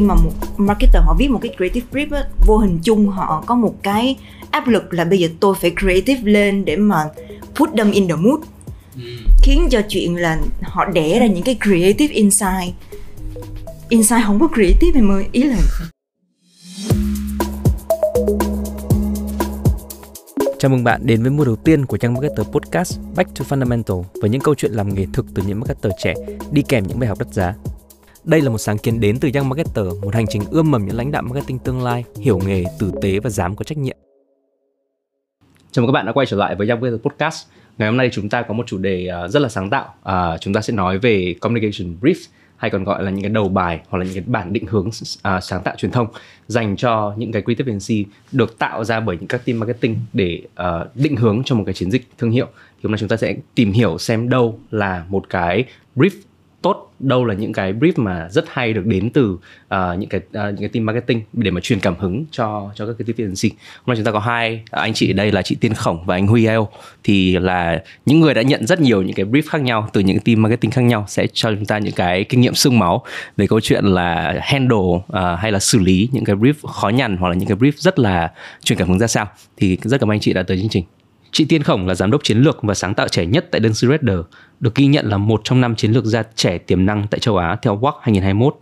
khi mà một marketer họ viết một cái creative brief á, vô hình chung họ có một cái áp lực là bây giờ tôi phải creative lên để mà put them in the mood. Khiến cho chuyện là họ đẻ ra những cái creative insight. Insight không có creative em ơi ý là Chào mừng bạn đến với mùa đầu tiên của trang Marketer Podcast Back to Fundamental với những câu chuyện làm nghề thực từ những marketer trẻ đi kèm những bài học đắt giá. Đây là một sáng kiến đến từ Young Marketer, một hành trình ươm mầm những lãnh đạo marketing tương lai, hiểu nghề, tử tế và dám có trách nhiệm. Chào mừng các bạn đã quay trở lại với Young Marketer Podcast. Ngày hôm nay chúng ta có một chủ đề à, rất là sáng tạo. À, chúng ta sẽ nói về communication brief hay còn gọi là những cái đầu bài hoặc là những cái bản định hướng à, sáng tạo truyền thông dành cho những cái creative agency được tạo ra bởi những các team marketing để à, định hướng cho một cái chiến dịch thương hiệu thì hôm nay chúng ta sẽ tìm hiểu xem đâu là một cái brief tốt đâu là những cái brief mà rất hay được đến từ uh, những cái uh, những cái team marketing để mà truyền cảm hứng cho cho các cái team agency. Hôm nay chúng ta có hai anh chị ở đây là chị Tiên Khổng và anh Huy Eo thì là những người đã nhận rất nhiều những cái brief khác nhau từ những team marketing khác nhau sẽ cho chúng ta những cái kinh nghiệm xương máu về câu chuyện là handle uh, hay là xử lý những cái brief khó nhằn hoặc là những cái brief rất là truyền cảm hứng ra sao. Thì rất cảm ơn anh chị đã tới chương trình. Chị Tiên Khổng là giám đốc chiến lược và sáng tạo trẻ nhất tại đơn sư Redder, được ghi nhận là một trong năm chiến lược gia trẻ tiềm năng tại châu Á theo WAC 2021.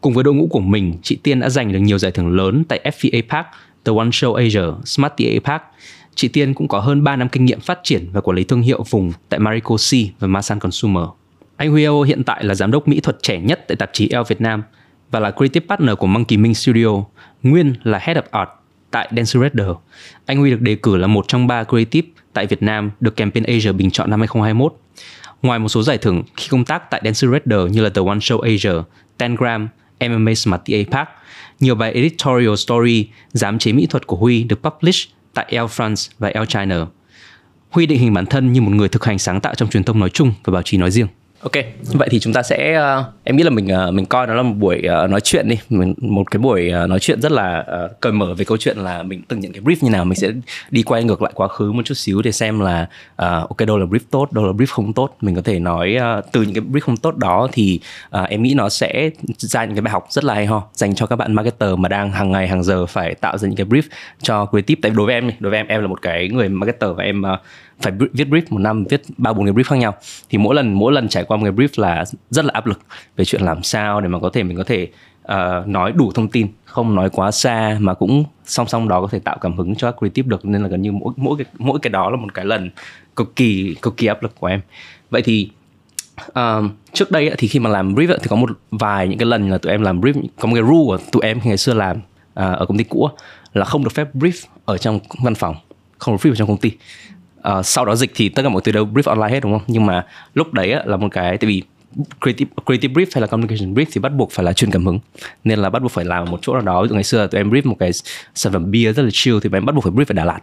Cùng với đội ngũ của mình, chị Tiên đã giành được nhiều giải thưởng lớn tại FVA Park, The One Show Asia, Smarty Park. Chị Tiên cũng có hơn 3 năm kinh nghiệm phát triển và quản lý thương hiệu vùng tại Marico C và Masan Consumer. Anh Huy Eo hiện tại là giám đốc mỹ thuật trẻ nhất tại tạp chí Elle Việt Nam và là creative partner của Monkey Minh Studio, nguyên là Head of Art tại Dance Redder. Anh Huy được đề cử là một trong ba creative tại Việt Nam được Campaign Asia bình chọn năm 2021. Ngoài một số giải thưởng khi công tác tại Dance Redder như là The One Show Asia, Tengram, MMA Smartie Park, nhiều bài editorial story, giám chế mỹ thuật của Huy được publish tại Elle France và Elle China. Huy định hình bản thân như một người thực hành sáng tạo trong truyền thông nói chung và báo chí nói riêng. Ok, vậy thì chúng ta sẽ uh, em nghĩ là mình uh, mình coi nó là một buổi uh, nói chuyện đi, mình, một cái buổi uh, nói chuyện rất là uh, cởi mở về câu chuyện là mình từng nhận cái brief như nào, mình sẽ đi quay ngược lại quá khứ một chút xíu để xem là uh, ok đâu là brief tốt, đâu là brief không tốt, mình có thể nói uh, từ những cái brief không tốt đó thì uh, em nghĩ nó sẽ ra những cái bài học rất là hay ho dành cho các bạn marketer mà đang hàng ngày hàng giờ phải tạo ra những cái brief cho creative. Tại đối với em, đối với em em là một cái người marketer và em uh, phải viết brief một năm viết ba bốn cái brief khác nhau. Thì mỗi lần mỗi lần trải qua một cái brief là rất là áp lực về chuyện làm sao để mà có thể mình có thể uh, nói đủ thông tin không nói quá xa mà cũng song song đó có thể tạo cảm hứng cho các creative được. Nên là gần như mỗi mỗi cái mỗi cái đó là một cái lần cực kỳ cực kỳ áp lực của em. Vậy thì uh, trước đây thì khi mà làm brief thì có một vài những cái lần là tụi em làm brief có một cái rule của tụi em khi ngày xưa làm uh, ở công ty cũ là không được phép brief ở trong văn phòng không được brief ở trong công ty uh, sau đó dịch thì tất cả mọi thứ đều brief online hết đúng không? Nhưng mà lúc đấy là một cái tại vì creative creative brief hay là communication brief thì bắt buộc phải là truyền cảm hứng. Nên là bắt buộc phải làm một chỗ nào đó. Ví dụ ngày xưa tụi em brief một cái sản phẩm bia rất là chill thì em bắt buộc phải brief ở Đà Lạt.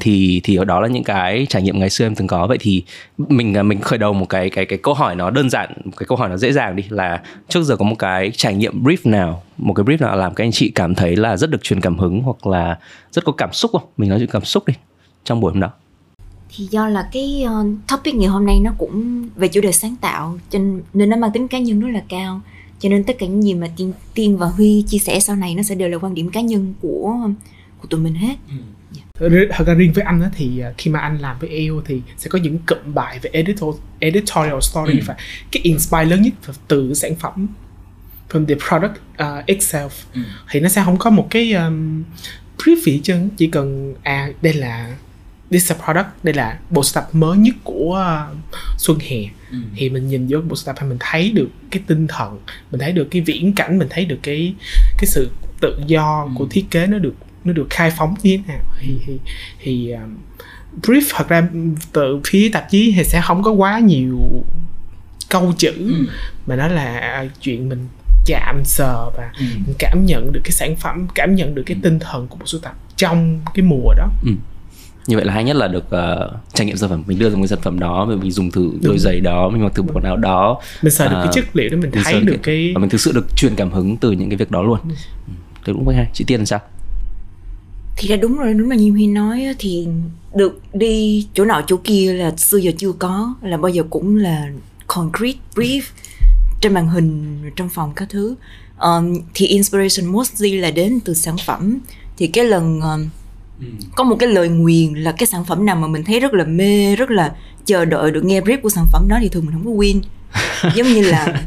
Thì thì ở đó là những cái trải nghiệm ngày xưa em từng có. Vậy thì mình à, mình khởi đầu một cái cái cái câu hỏi nó đơn giản một cái câu hỏi nó dễ dàng đi là trước giờ có một cái trải nghiệm brief nào một cái brief nào làm các anh chị cảm thấy là rất được truyền cảm hứng hoặc là rất có cảm xúc không? Mình nói chuyện cảm xúc đi trong buổi hôm đó thì do là cái uh, topic ngày hôm nay nó cũng về chủ đề sáng tạo cho nên, nên nó mang tính cá nhân rất là cao cho nên tất cả những gì mà tiên tiên và huy chia sẻ sau này nó sẽ đều là quan điểm cá nhân của của tụi mình hết ừ. Yeah. thật ra riêng với anh á thì à, khi mà anh làm với EO thì sẽ có những cụm bài về editor, editorial story ừ. và cái inspire lớn nhất từ sản phẩm from the product uh, itself ừ. thì nó sẽ không có một cái um, gì chân chỉ cần à đây là this is a product đây là bộ sưu tập mới nhất của uh, xuân hè ừ. thì mình nhìn vô bộ sưu tập thì mình thấy được cái tinh thần mình thấy được cái viễn cảnh mình thấy được cái cái sự tự do ừ. của thiết kế nó được nó được khai phóng như thế nào thì thì, thì um, brief thật ra từ phía tạp chí thì sẽ không có quá nhiều câu chữ ừ. mà nó là chuyện mình chạm sờ và ừ. cảm nhận được cái sản phẩm cảm nhận được cái ừ. tinh thần của bộ sưu tập trong cái mùa đó ừ như vậy là hay nhất là được uh, trải nghiệm sản phẩm. Mình đưa ra một sản phẩm đó mình dùng thử đôi giày đó mình mặc thử bộ quần áo đó. Mình sợ uh, được cái chất liệu đó mình, mình thấy được cái, cái và mình thực sự được truyền cảm hứng từ những cái việc đó luôn. Ừ. thế cũng hay. Chị tiên làm sao? Thì là đúng rồi đúng là như huy nói thì được đi chỗ nào chỗ kia là xưa giờ chưa có là bao giờ cũng là concrete brief trên màn hình trong phòng các thứ. Um, thì inspiration mostly là đến từ sản phẩm. Thì cái lần um, có một cái lời nguyền là cái sản phẩm nào mà mình thấy rất là mê rất là chờ đợi được nghe brief của sản phẩm đó thì thường mình không có win. Giống như là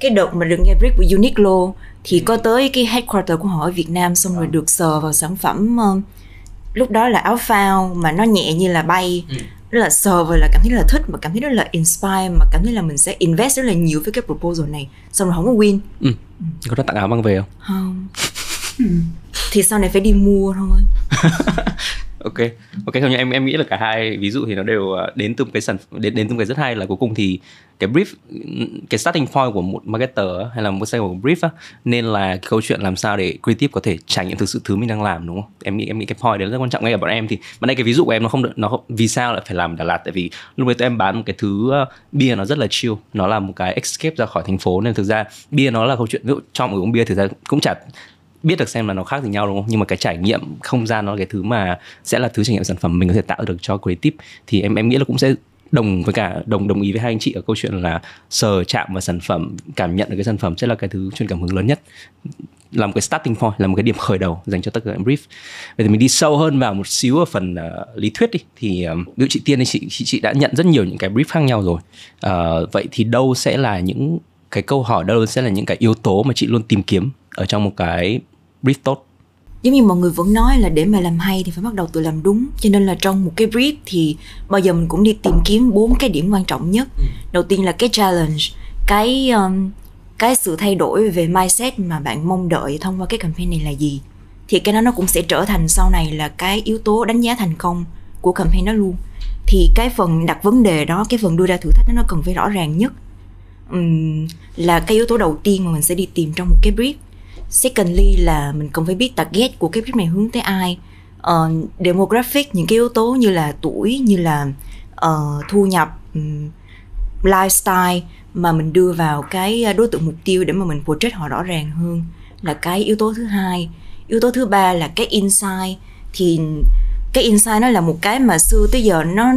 cái đợt mà được nghe brief của Uniqlo thì có tới cái headquarter của họ ở Việt Nam xong rồi được sờ vào sản phẩm uh, lúc đó là áo phao mà nó nhẹ như là bay. Rất là sờ vào là cảm thấy là thích mà cảm thấy rất là inspire mà cảm thấy là mình sẽ invest rất là nhiều với cái proposal này xong rồi không có win. Ừ. có đã tặng áo mang về không? Không thì sau này phải đi mua thôi. Ok ok không em em nghĩ là cả hai ví dụ thì nó đều ờ, đến từ một cái sản đến đến từ một cái rất hay là cuối cùng thì cái brief cái starting point của một marketer hay là một sale của brief á, nên là cái câu chuyện làm sao để creative có thể trải nghiệm thực sự thứ mình đang làm đúng không? Em nghĩ em nghĩ cái point đấy rất quan trọng ngay ở bọn em. Thì mà đây cái ví dụ của em nó không được nó không, vì sao lại phải làm Đà Lạt? Tại vì lúc đấy tụi em bán một cái thứ uh, bia nó rất là chill. Nó là một cái escape ra khỏi thành phố. Nên thực ra bia nó là câu chuyện ví dụ cho một uống bia thực ra cũng chả biết được xem là nó khác gì nhau đúng không? Nhưng mà cái trải nghiệm không gian nó là cái thứ mà sẽ là thứ trải nghiệm sản phẩm mình có thể tạo được cho creative. Thì em em nghĩ là cũng sẽ đồng với cả đồng đồng ý với hai anh chị ở câu chuyện là sờ chạm vào sản phẩm cảm nhận được cái sản phẩm sẽ là cái thứ chuyên cảm hứng lớn nhất. Là một cái starting point là một cái điểm khởi đầu dành cho tất cả các brief. Vậy thì mình đi sâu hơn vào một xíu ở phần uh, lý thuyết đi. Thì um, ví dụ chị tiên thì chị, chị chị đã nhận rất nhiều những cái brief khác nhau rồi. Uh, vậy thì đâu sẽ là những cái câu hỏi đâu sẽ là những cái yếu tố mà chị luôn tìm kiếm ở trong một cái brief tốt giống như mọi người vẫn nói là để mà làm hay thì phải bắt đầu từ làm đúng. Cho nên là trong một cái brief thì bao giờ mình cũng đi tìm kiếm bốn cái điểm quan trọng nhất. Ừ. đầu tiên là cái challenge cái um, cái sự thay đổi về mindset mà bạn mong đợi thông qua cái campaign này là gì. Thì cái đó nó cũng sẽ trở thành sau này là cái yếu tố đánh giá thành công của campaign đó luôn. Thì cái phần đặt vấn đề đó cái phần đưa ra thử thách đó nó cần phải rõ ràng nhất. Um, là cái yếu tố đầu tiên mà mình sẽ đi tìm trong một cái brief secondly là mình cần phải biết target của cái brief này hướng tới ai. Uh, demographic những cái yếu tố như là tuổi như là uh, thu nhập um, lifestyle mà mình đưa vào cái đối tượng mục tiêu để mà mình project họ rõ ràng hơn là cái yếu tố thứ hai. Yếu tố thứ ba là cái insight. Thì cái insight nó là một cái mà xưa tới giờ nó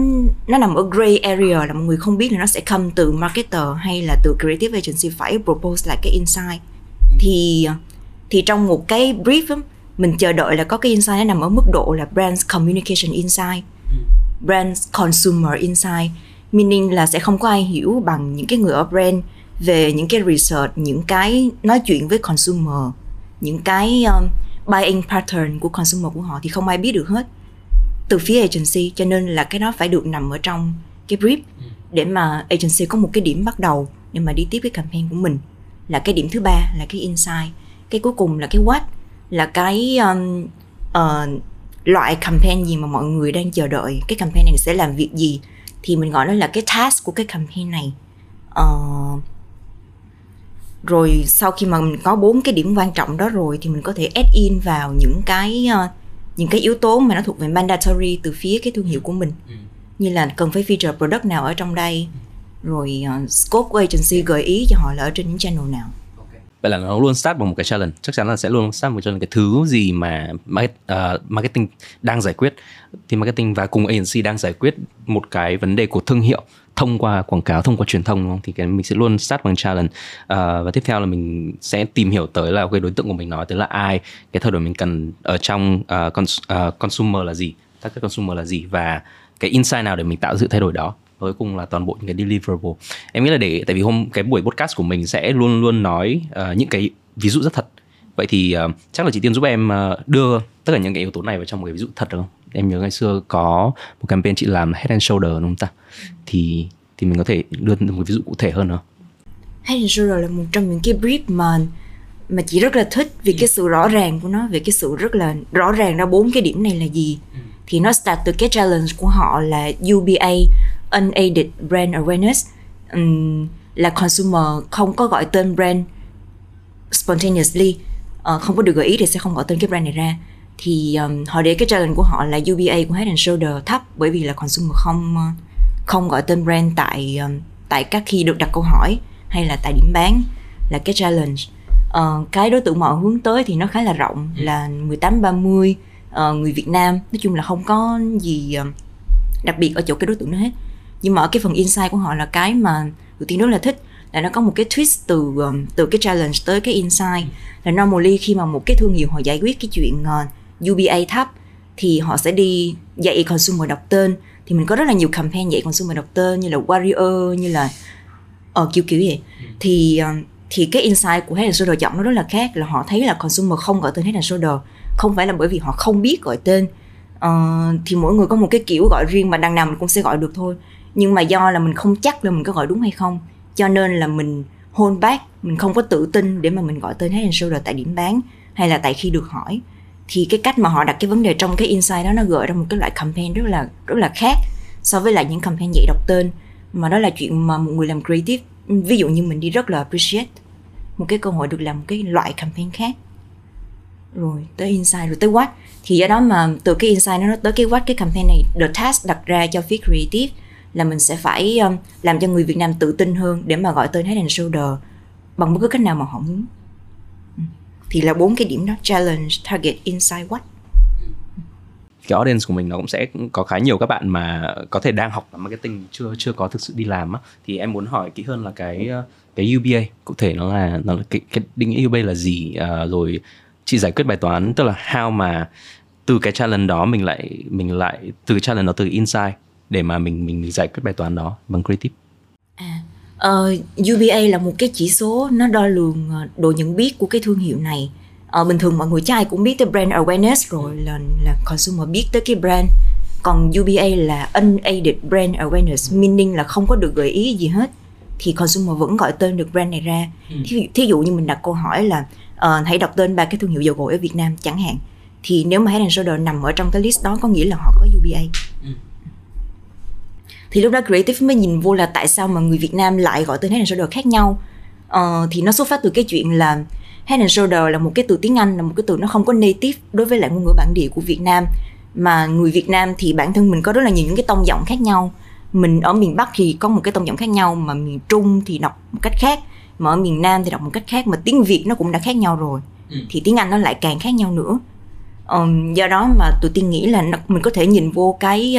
nó nằm ở gray area là mọi người không biết là nó sẽ come từ marketer hay là từ creative agency phải propose lại cái insight. Thì thì trong một cái brief mình chờ đợi là có cái insight nó nằm ở mức độ là brand communication insight ừ. brand consumer insight meaning là sẽ không có ai hiểu bằng những cái người ở brand về những cái research những cái nói chuyện với consumer những cái um, buying pattern của consumer của họ thì không ai biết được hết từ phía agency cho nên là cái đó phải được nằm ở trong cái brief ừ. để mà agency có một cái điểm bắt đầu để mà đi tiếp cái campaign của mình là cái điểm thứ ba là cái insight cái cuối cùng là cái what là cái um, uh, loại campaign gì mà mọi người đang chờ đợi cái campaign này sẽ làm việc gì? Thì mình gọi nó là cái task của cái campaign này. Uh, rồi sau khi mà mình có bốn cái điểm quan trọng đó rồi thì mình có thể add in vào những cái uh, những cái yếu tố mà nó thuộc về mandatory từ phía cái thương hiệu của mình. Ừ. như là cần phải feature product nào ở trong đây rồi uh, scope của agency gợi ý cho họ là ở trên những channel nào vậy là nó luôn start bằng một cái challenge. Chắc chắn là sẽ luôn start một challenge cái thứ gì mà uh, marketing đang giải quyết. Thì marketing và cùng agency đang giải quyết một cái vấn đề của thương hiệu thông qua quảng cáo thông qua truyền thông đúng không? thì cái mình sẽ luôn start bằng challenge. Uh, và tiếp theo là mình sẽ tìm hiểu tới là cái đối tượng của mình nói tới là ai cái thay đổi mình cần ở trong uh, cons- uh, consumer là gì target consumer là gì và cái insight nào để mình tạo sự thay đổi đó cuối cùng là toàn bộ những cái deliverable. Em nghĩ là để tại vì hôm cái buổi podcast của mình sẽ luôn luôn nói uh, những cái ví dụ rất thật. Vậy thì uh, chắc là chị tiên giúp em uh, đưa tất cả những cái yếu tố này vào trong một cái ví dụ thật được không? Em nhớ ngày xưa có một campaign chị làm head and shoulder đúng không ta? Thì thì mình có thể đưa một ví dụ cụ thể hơn không? Head and shoulder là một trong những cái brief mà mà chị rất là thích vì cái sự rõ ràng của nó về cái sự rất là rõ ràng ra bốn cái điểm này là gì. Ừ. thì nó start từ cái challenge của họ là UBA unaided brand awareness. Um, là consumer không có gọi tên brand spontaneously uh, không có được gợi ý thì sẽ không gọi tên cái brand này ra. Thì um, họ để cái challenge của họ là UBA của Head and Shoulder thấp bởi vì là consumer không không gọi tên brand tại um, tại các khi được đặt câu hỏi hay là tại điểm bán là cái challenge. Uh, cái đối tượng họ hướng tới thì nó khá là rộng ừ. là 18 30 uh, người Việt Nam. Nói chung là không có gì uh, đặc biệt ở chỗ cái đối tượng đó hết nhưng mà ở cái phần insight của họ là cái mà đầu tiên rất là thích là nó có một cái twist từ um, từ cái challenge tới cái insight. Là normally khi mà một cái thương hiệu họ giải quyết cái chuyện uh, UBA thấp thì họ sẽ đi dạy consumer đọc tên. Thì mình có rất là nhiều campaign dạy consumer đọc tên như là warrior như là ờ kiểu kiểu vậy. Thì uh, thì cái insight của Head and Shoulder chọn nó rất là khác là họ thấy là consumer không gọi tên Head and Shoulder không phải là bởi vì họ không biết gọi tên. Uh, thì mỗi người có một cái kiểu gọi riêng mà đằng nào mình cũng sẽ gọi được thôi nhưng mà do là mình không chắc là mình có gọi đúng hay không, cho nên là mình hold back, mình không có tự tin để mà mình gọi tên Head and Shoulder tại điểm bán hay là tại khi được hỏi. Thì cái cách mà họ đặt cái vấn đề trong cái insight đó nó gợi ra một cái loại campaign rất là rất là khác so với lại những campaign dạy đọc tên, mà đó là chuyện mà một người làm creative, ví dụ như mình đi rất là appreciate một cái cơ hội được làm một cái loại campaign khác. Rồi tới insight, rồi tới what. Thì do đó mà từ cái insight nó tới cái what, cái campaign này, the task đặt ra cho phía creative là mình sẽ phải um, làm cho người Việt Nam tự tin hơn để mà gọi tên Head and Shoulder bằng bất cứ cách nào mà họ muốn. Ừ. Thì là bốn cái điểm đó. Challenge target insight what? Cái audience của mình nó cũng sẽ có khá nhiều các bạn mà có thể đang học marketing chưa chưa có thực sự đi làm á. Thì em muốn hỏi kỹ hơn là cái ờ, cái UBA cụ thể nó là nó là cái, cái định nghĩa UBA là gì? À, rồi chị giải quyết bài toán tức là how mà từ cái challenge đó mình lại mình lại từ challenge đó từ insight để mà mình mình giải quyết bài toán đó bằng creative. À uh, ờ, UBA là một cái chỉ số nó đo lường ờ, độ nhận biết của cái thương hiệu này. Uh, bình thường mọi người chắc ai cũng biết tới brand awareness rồi là là consumer biết tới cái brand. Còn UBA là unaided brand awareness meaning là không có được gợi ý gì hết. Thì consumer vẫn gọi tên được brand này ra. Ừ. thí, thí dụ như mình đặt câu hỏi là uh, hãy đọc tên ba cái thương hiệu dầu gội ở Việt Nam chẳng hạn. Thì nếu mà Head Shoulder nằm ở trong cái list đó có nghĩa là họ có UBA ừ. Thì lúc đó creative mới nhìn vô là tại sao mà người Việt Nam lại gọi tên Head and Shoulder khác nhau. Uh, thì nó xuất phát từ cái chuyện là Head and Shoulder là một cái từ tiếng Anh là một cái từ nó không có native đối với lại ngôn ngữ bản địa của Việt Nam. Mà người Việt Nam thì bản thân mình có rất là nhiều những cái tông giọng khác nhau. Mình ở miền Bắc thì có một cái tông giọng khác nhau mà miền Trung thì đọc một cách khác. Mà ở miền Nam thì đọc một cách khác mà tiếng Việt nó cũng đã khác nhau rồi. Ừ. thì tiếng Anh nó lại càng khác nhau nữa. Um, do đó mà tụi tiên nghĩ là mình có thể nhìn vô cái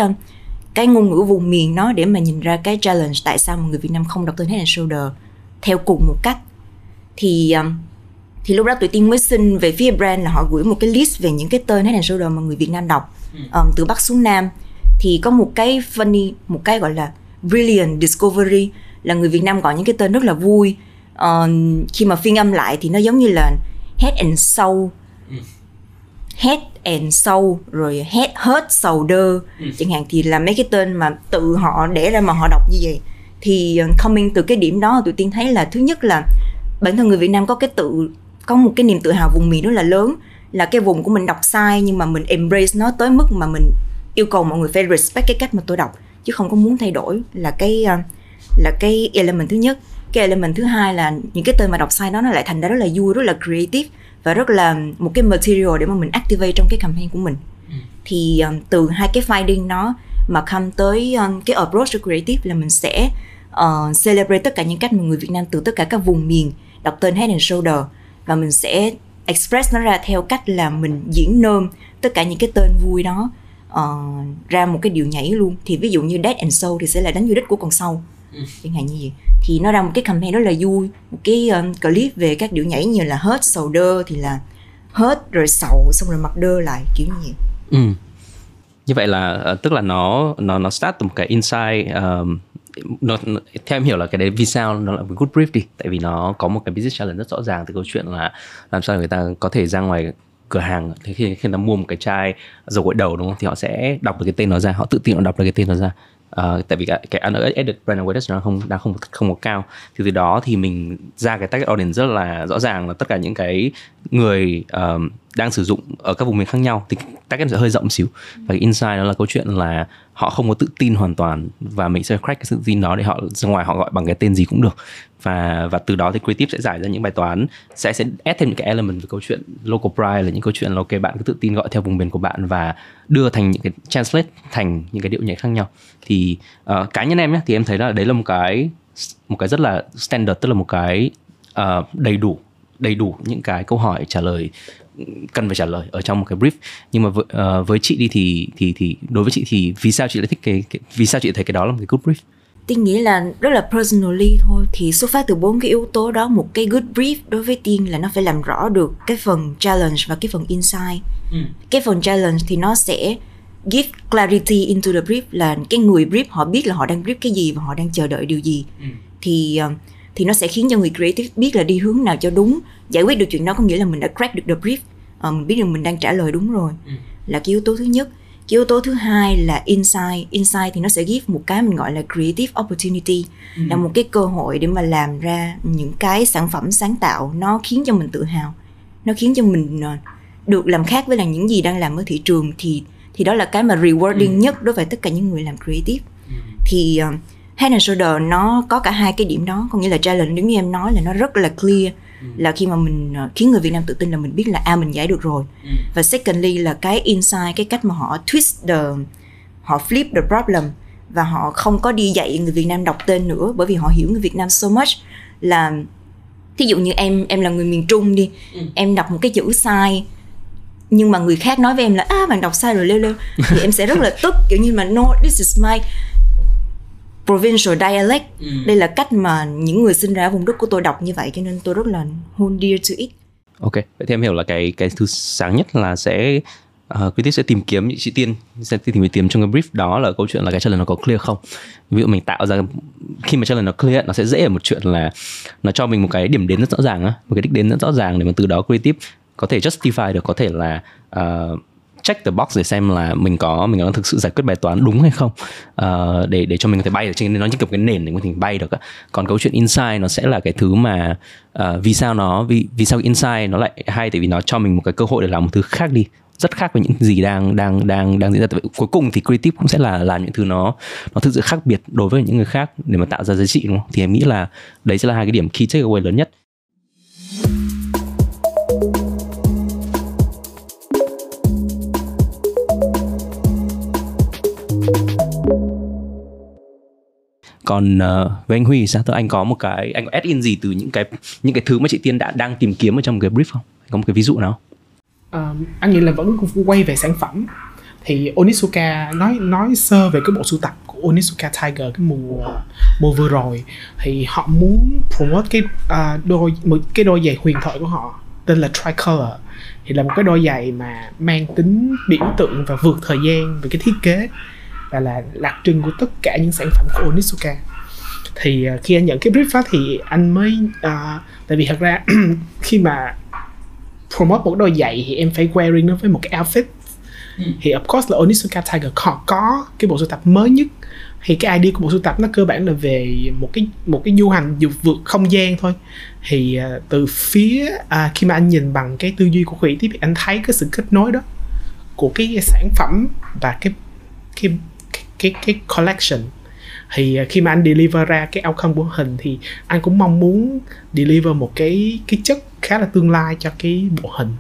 cái ngôn ngữ vùng miền nó để mà nhìn ra cái challenge tại sao mà người Việt Nam không đọc tên Head and Shoulder theo cùng một cách. Thì um, thì lúc đó tụi tiên mới xin về phía brand là họ gửi một cái list về những cái tên Head and Shoulder mà người Việt Nam đọc. Um, từ Bắc xuống Nam. Thì có một cái funny một cái gọi là brilliant discovery là người Việt Nam gọi những cái tên rất là vui. Uh, khi mà phiên âm lại thì nó giống như là head and soul head and soul rồi head hurt sầu đơ. Ừ. chẳng hạn thì là mấy cái tên mà tự họ để ra mà họ đọc như vậy. Thì ờ, coming từ cái điểm đó tụi tiên thấy là thứ nhất là bản thân người Việt Nam có cái tự có một cái niềm tự hào vùng miền rất là lớn. Là cái vùng của mình đọc sai nhưng mà mình embrace nó tới mức mà mình yêu cầu mọi người phải respect cái cách mà tôi đọc. Chứ không có muốn thay đổi là cái ờ, là cái element thứ nhất cái element thứ hai là những cái tên mà đọc sai đó nó lại thành ra rất là vui rất là creative và rất là một cái material để mà mình activate trong cái campaign của mình ừ. thì um, từ hai cái finding đó mà come tới um, cái approach to creative là mình sẽ uh, celebrate tất cả những cách mà người Việt Nam từ tất cả các vùng miền đọc tên Head and Shoulder và mình sẽ express nó ra theo cách là mình diễn nôm tất cả những cái tên vui đó uh, ra một cái điệu nhảy luôn thì ví dụ như Dead and Soul thì sẽ là đánh vô đích của con sâu chẳng hạn như vậy. Thì nó ra một cái campaign rất là vui một cái um, clip về các điệu nhảy như là hết sầu đơ thì là hết rồi sầu xong rồi mặc đơ lại kiểu như vậy. Ừ. như vậy là ờ, tức là nó nó nó start từ một cái insight um, nó, theo em hiểu là cái đấy vì sao nó là một good brief đi. Tại vì nó có một cái business challenge rất rõ ràng từ câu chuyện là làm sao người ta có thể ra ngoài cửa hàng. Thế khi khi nó mua một cái chai dầu gội đầu đúng không? Thì họ sẽ đọc được cái tên nó ra họ tự tin họ đọc được cái tên nó ra uh, tại vì cái, cái unaided brand awareness nó không đang không không có cao. Thì từ đó thì mình ra cái target audience rất là rõ ràng là tất cả những cái người uh, đang sử dụng ở các vùng miền khác nhau thì target sẽ hơi rộng xíu. Và cái insight đó là câu chuyện là họ không có tự tin hoàn toàn và mình sẽ crack cái sự tin đó để họ ra ngoài họ gọi bằng cái tên gì cũng được. Và và từ đó thì creative sẽ giải ra những bài toán sẽ sẽ add thêm những cái element về câu chuyện local pride là những câu chuyện là ok bạn cứ tự tin gọi theo vùng miền của bạn và đưa thành những cái translate thành những cái điệu nhảy khác nhau. Thì uh, cá nhân em nhé thì em thấy là đấy là một cái một cái rất là standard tức là một cái uh, đầy đủ đầy đủ những cái câu hỏi trả lời cần phải trả lời ở trong một cái brief. Nhưng mà với, uh, với chị đi thì thì thì đối với chị thì vì sao chị lại thích cái, cái vì sao chị thấy cái đó là một cái good brief? Tiên nghĩ là rất là personally thôi. Thì xuất phát từ bốn cái yếu tố đó một cái good brief đối với tiên là nó phải làm rõ được cái phần challenge và cái phần insight. Ừ. cái phần challenge thì nó sẽ give clarity into the brief là cái người brief họ biết là họ đang brief cái gì và họ đang chờ đợi điều gì. Ừ. thì ờ, thì nó sẽ khiến cho người creative biết là đi hướng nào cho đúng. Giải quyết được chuyện đó có nghĩa là mình đã crack được the brief. Uh, mình biết được mình đang trả lời đúng rồi. Ừ. là cái yếu tố thứ nhất. Cái yếu tố thứ hai là insight. Insight thì nó sẽ give một cái mình gọi là creative opportunity. Ừ. là một cái cơ hội để mà làm ra những cái sản phẩm sáng tạo. Nó khiến cho mình tự hào. Nó khiến cho mình ờ, được làm khác với là những gì đang làm ở thị trường. Thì thì đó là cái mà rewarding ừ. nhất đối với tất cả những người làm creative. Ừ. thì uh, Head and Shoulder nó có cả hai cái điểm đó có nghĩa là challenge giống như em nói là nó rất là clear ừ. là khi mà mình uh, khiến người Việt Nam tự tin là mình biết là a à, mình giải được rồi ừ. và secondly là cái insight cái cách mà họ twist the họ flip the problem và họ không có đi dạy người Việt Nam đọc tên nữa bởi vì họ hiểu người Việt Nam so much là thí dụ như em em là người miền Trung đi ừ. em đọc một cái chữ sai nhưng mà người khác nói với em là à bạn đọc sai rồi lêu lêu thì em sẽ rất là tức kiểu như mà no this is my provincial dialect. Ừ. đây là cách mà những người sinh ra vùng đất của tôi đọc như vậy cho nên tôi rất là hold dear to it. Ok vậy thì em hiểu là cái cái thứ sáng nhất là sẽ uh, quý tiết sẽ tìm kiếm chị tiên sẽ tìm kiếm trong cái brief đó là câu chuyện là cái challenge nó có clear không? Ví dụ mình tạo ra khi mà challenge nó clear nó sẽ dễ ở một chuyện là nó cho mình một cái điểm đến rất rõ ràng á một cái đích đến rất rõ ràng để mà từ đó creative có thể justify được có thể là uh, check the box để xem là mình có mình có thực sự giải quyết bài toán đúng hay không. Uh, để để cho mình có thể bay được. Trên nó như kiểu cái nền để có thể bay được còn câu chuyện insight nó sẽ là cái thứ mà uh, vì sao nó vì vì sao insight nó lại hay? Tại vì nó cho mình một cái cơ hội để làm một thứ khác đi. Rất khác với những gì đang đang đang đang diễn ra. Cuối cùng thì creative cũng sẽ là làm những thứ nó nó thực sự khác biệt đối với những người khác để mà tạo ra giá trị đúng không? Thì em nghĩ là đấy sẽ là hai cái điểm key takeaway lớn nhất. Còn uh, với anh Huy sao? Tôi anh có một cái anh có add in gì từ những cái những cái thứ mà chị Tiên đã đang tìm kiếm ở trong cái brief không? Có một cái ví dụ nào uh, anh nghĩ là vẫn quay về sản phẩm. Thì Onitsuka nói nói sơ về cái bộ sưu tập của Onitsuka Tiger cái mùa mùa vừa rồi. Thì họ muốn promote cái uh, đôi một cái đôi giày huyền thoại của họ tên là Tricolor. Thì là một cái đôi giày mà mang tính biểu tượng và vượt thời gian về cái thiết kế và là đặc trưng của tất cả những sản phẩm của Onitsuka. Thì uh, khi anh nhận cái brief đó thì anh mới uh, tại vì thật ra khi mà promote một đôi giày thì em phải wearing nó với một cái outfit. Ừ. thì of course là Onitsuka Tiger có, có cái bộ sưu tập mới nhất. Thì cái idea của bộ sưu tập nó cơ bản là về một cái một cái du hành vượt vượt không gian thôi. Thì uh, từ phía uh, khi mà anh nhìn bằng cái tư duy của khủy thì anh thấy cái sự kết nối đó của cái sản phẩm và cái cái cái cái collection thì à, khi mà anh deliver ra cái outcome của hình thì anh cũng mong muốn deliver một cái cái chất khá là tương lai cho cái bộ hình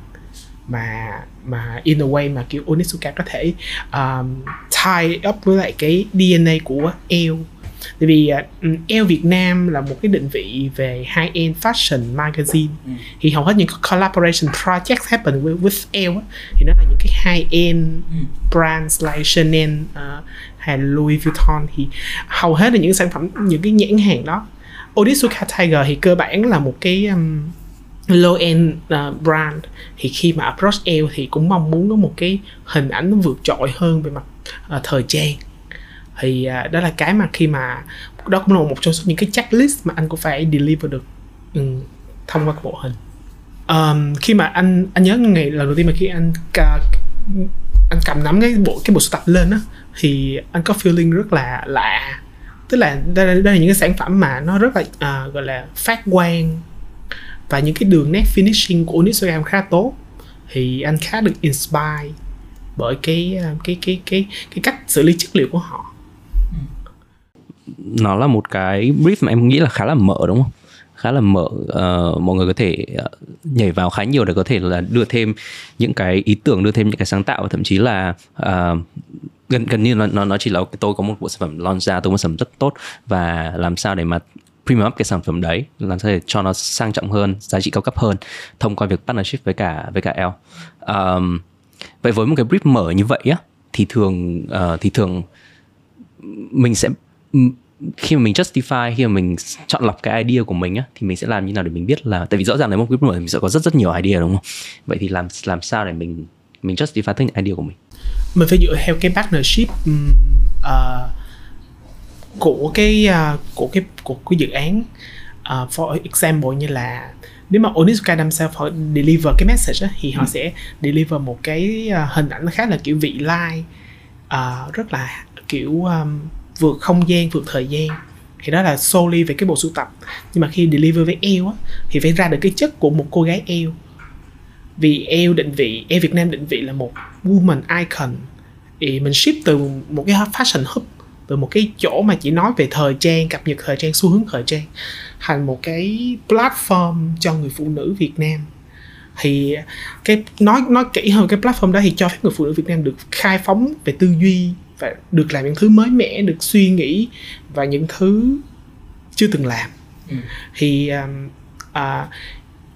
mà mà in a way mà kiểu Onitsuka có thể um, tie up với lại cái DNA của eo tại vì uh, Việt Nam là một cái định vị về high end fashion magazine ừ. thì hầu hết những cái collaboration projects happen with, with thì nó là những cái high end ừ. brands like Chanel uh, hay Louis Vuitton thì hầu hết là những sản phẩm những cái nhãn hàng đó. Odisuka Tiger thì cơ bản là một cái um, low end uh, à, brand. Thì khi mà approach L thì cũng mong muốn có một cái hình ảnh nó vượt trội hơn về mặt uh, thời trang. Thì uh, đó là cái mà khi mà đó cũng là một trong số những cái checklist mà anh cũng phải deliver được um, thông qua bộ hình. Um, khi mà anh anh nhớ ngày lần đầu tiên mà khi anh uh, anh cầm nắm cái bộ cái bộ sưu tập lên á thì anh có feeling rất là lạ. Tức là đây là, đây là những cái sản phẩm mà nó rất là uh, gọi là phát quang. Và những cái đường nét finishing của Instagram khá tốt. Thì anh khá được inspire bởi cái à, cái cái cái cái cách xử lý chất liệu của họ. Ừ. Nó là một cái brief mà em nghĩ là khá là mở đúng không? Khá là mở uh, mọi người có thể uh, nhảy vào khá nhiều để có thể là đưa thêm những cái ý tưởng đưa thêm những cái sáng tạo và thậm chí là uh, gần gần như nó nó chỉ là tôi có một bộ sản phẩm launch ra tôi có một sản phẩm rất tốt. Và làm sao để mà premium up cái sản phẩm đấy? Làm sao để cho nó sang trọng hơn giá trị cao cấp hơn thông qua việc partnership với cả với cả L. Um, vậy với một cái brief mở như vậy á thì thường uh, thì thường mình sẽ khi mà mình justify khi mà mình chọn lọc cái idea của mình á thì mình sẽ làm như nào để mình biết là tại vì rõ ràng là một brief mở mình sẽ có rất rất nhiều idea đúng không? Vậy thì làm làm sao để mình mình justify tất những idea của mình. Mình phải dựa theo cái partnership uh, của cái uh, của cái của cái dự án. Uh, for example như là nếu mà Onitsuka themselves họ deliver cái message á, thì họ ừ. sẽ deliver một cái hình ảnh khá là kiểu vị lai uh, rất là kiểu um, vượt không gian vượt thời gian. Thì đó là solely về cái bộ sưu tập. Nhưng mà khi deliver với eo á thì phải ra được cái chất của một cô gái eo vì eo định vị eo Việt Nam định vị là một woman icon. Thì mình ship từ một cái fashion hub từ một cái chỗ mà chỉ nói về thời trang cập nhật thời trang xu hướng thời trang thành một cái platform cho người phụ nữ Việt Nam. Thì cái nói nói kỹ hơn cái platform đó thì cho phép người phụ nữ Việt Nam được khai phóng về tư duy và được làm những thứ mới mẻ được suy nghĩ và những thứ chưa từng làm. Ừ. thì um, uh,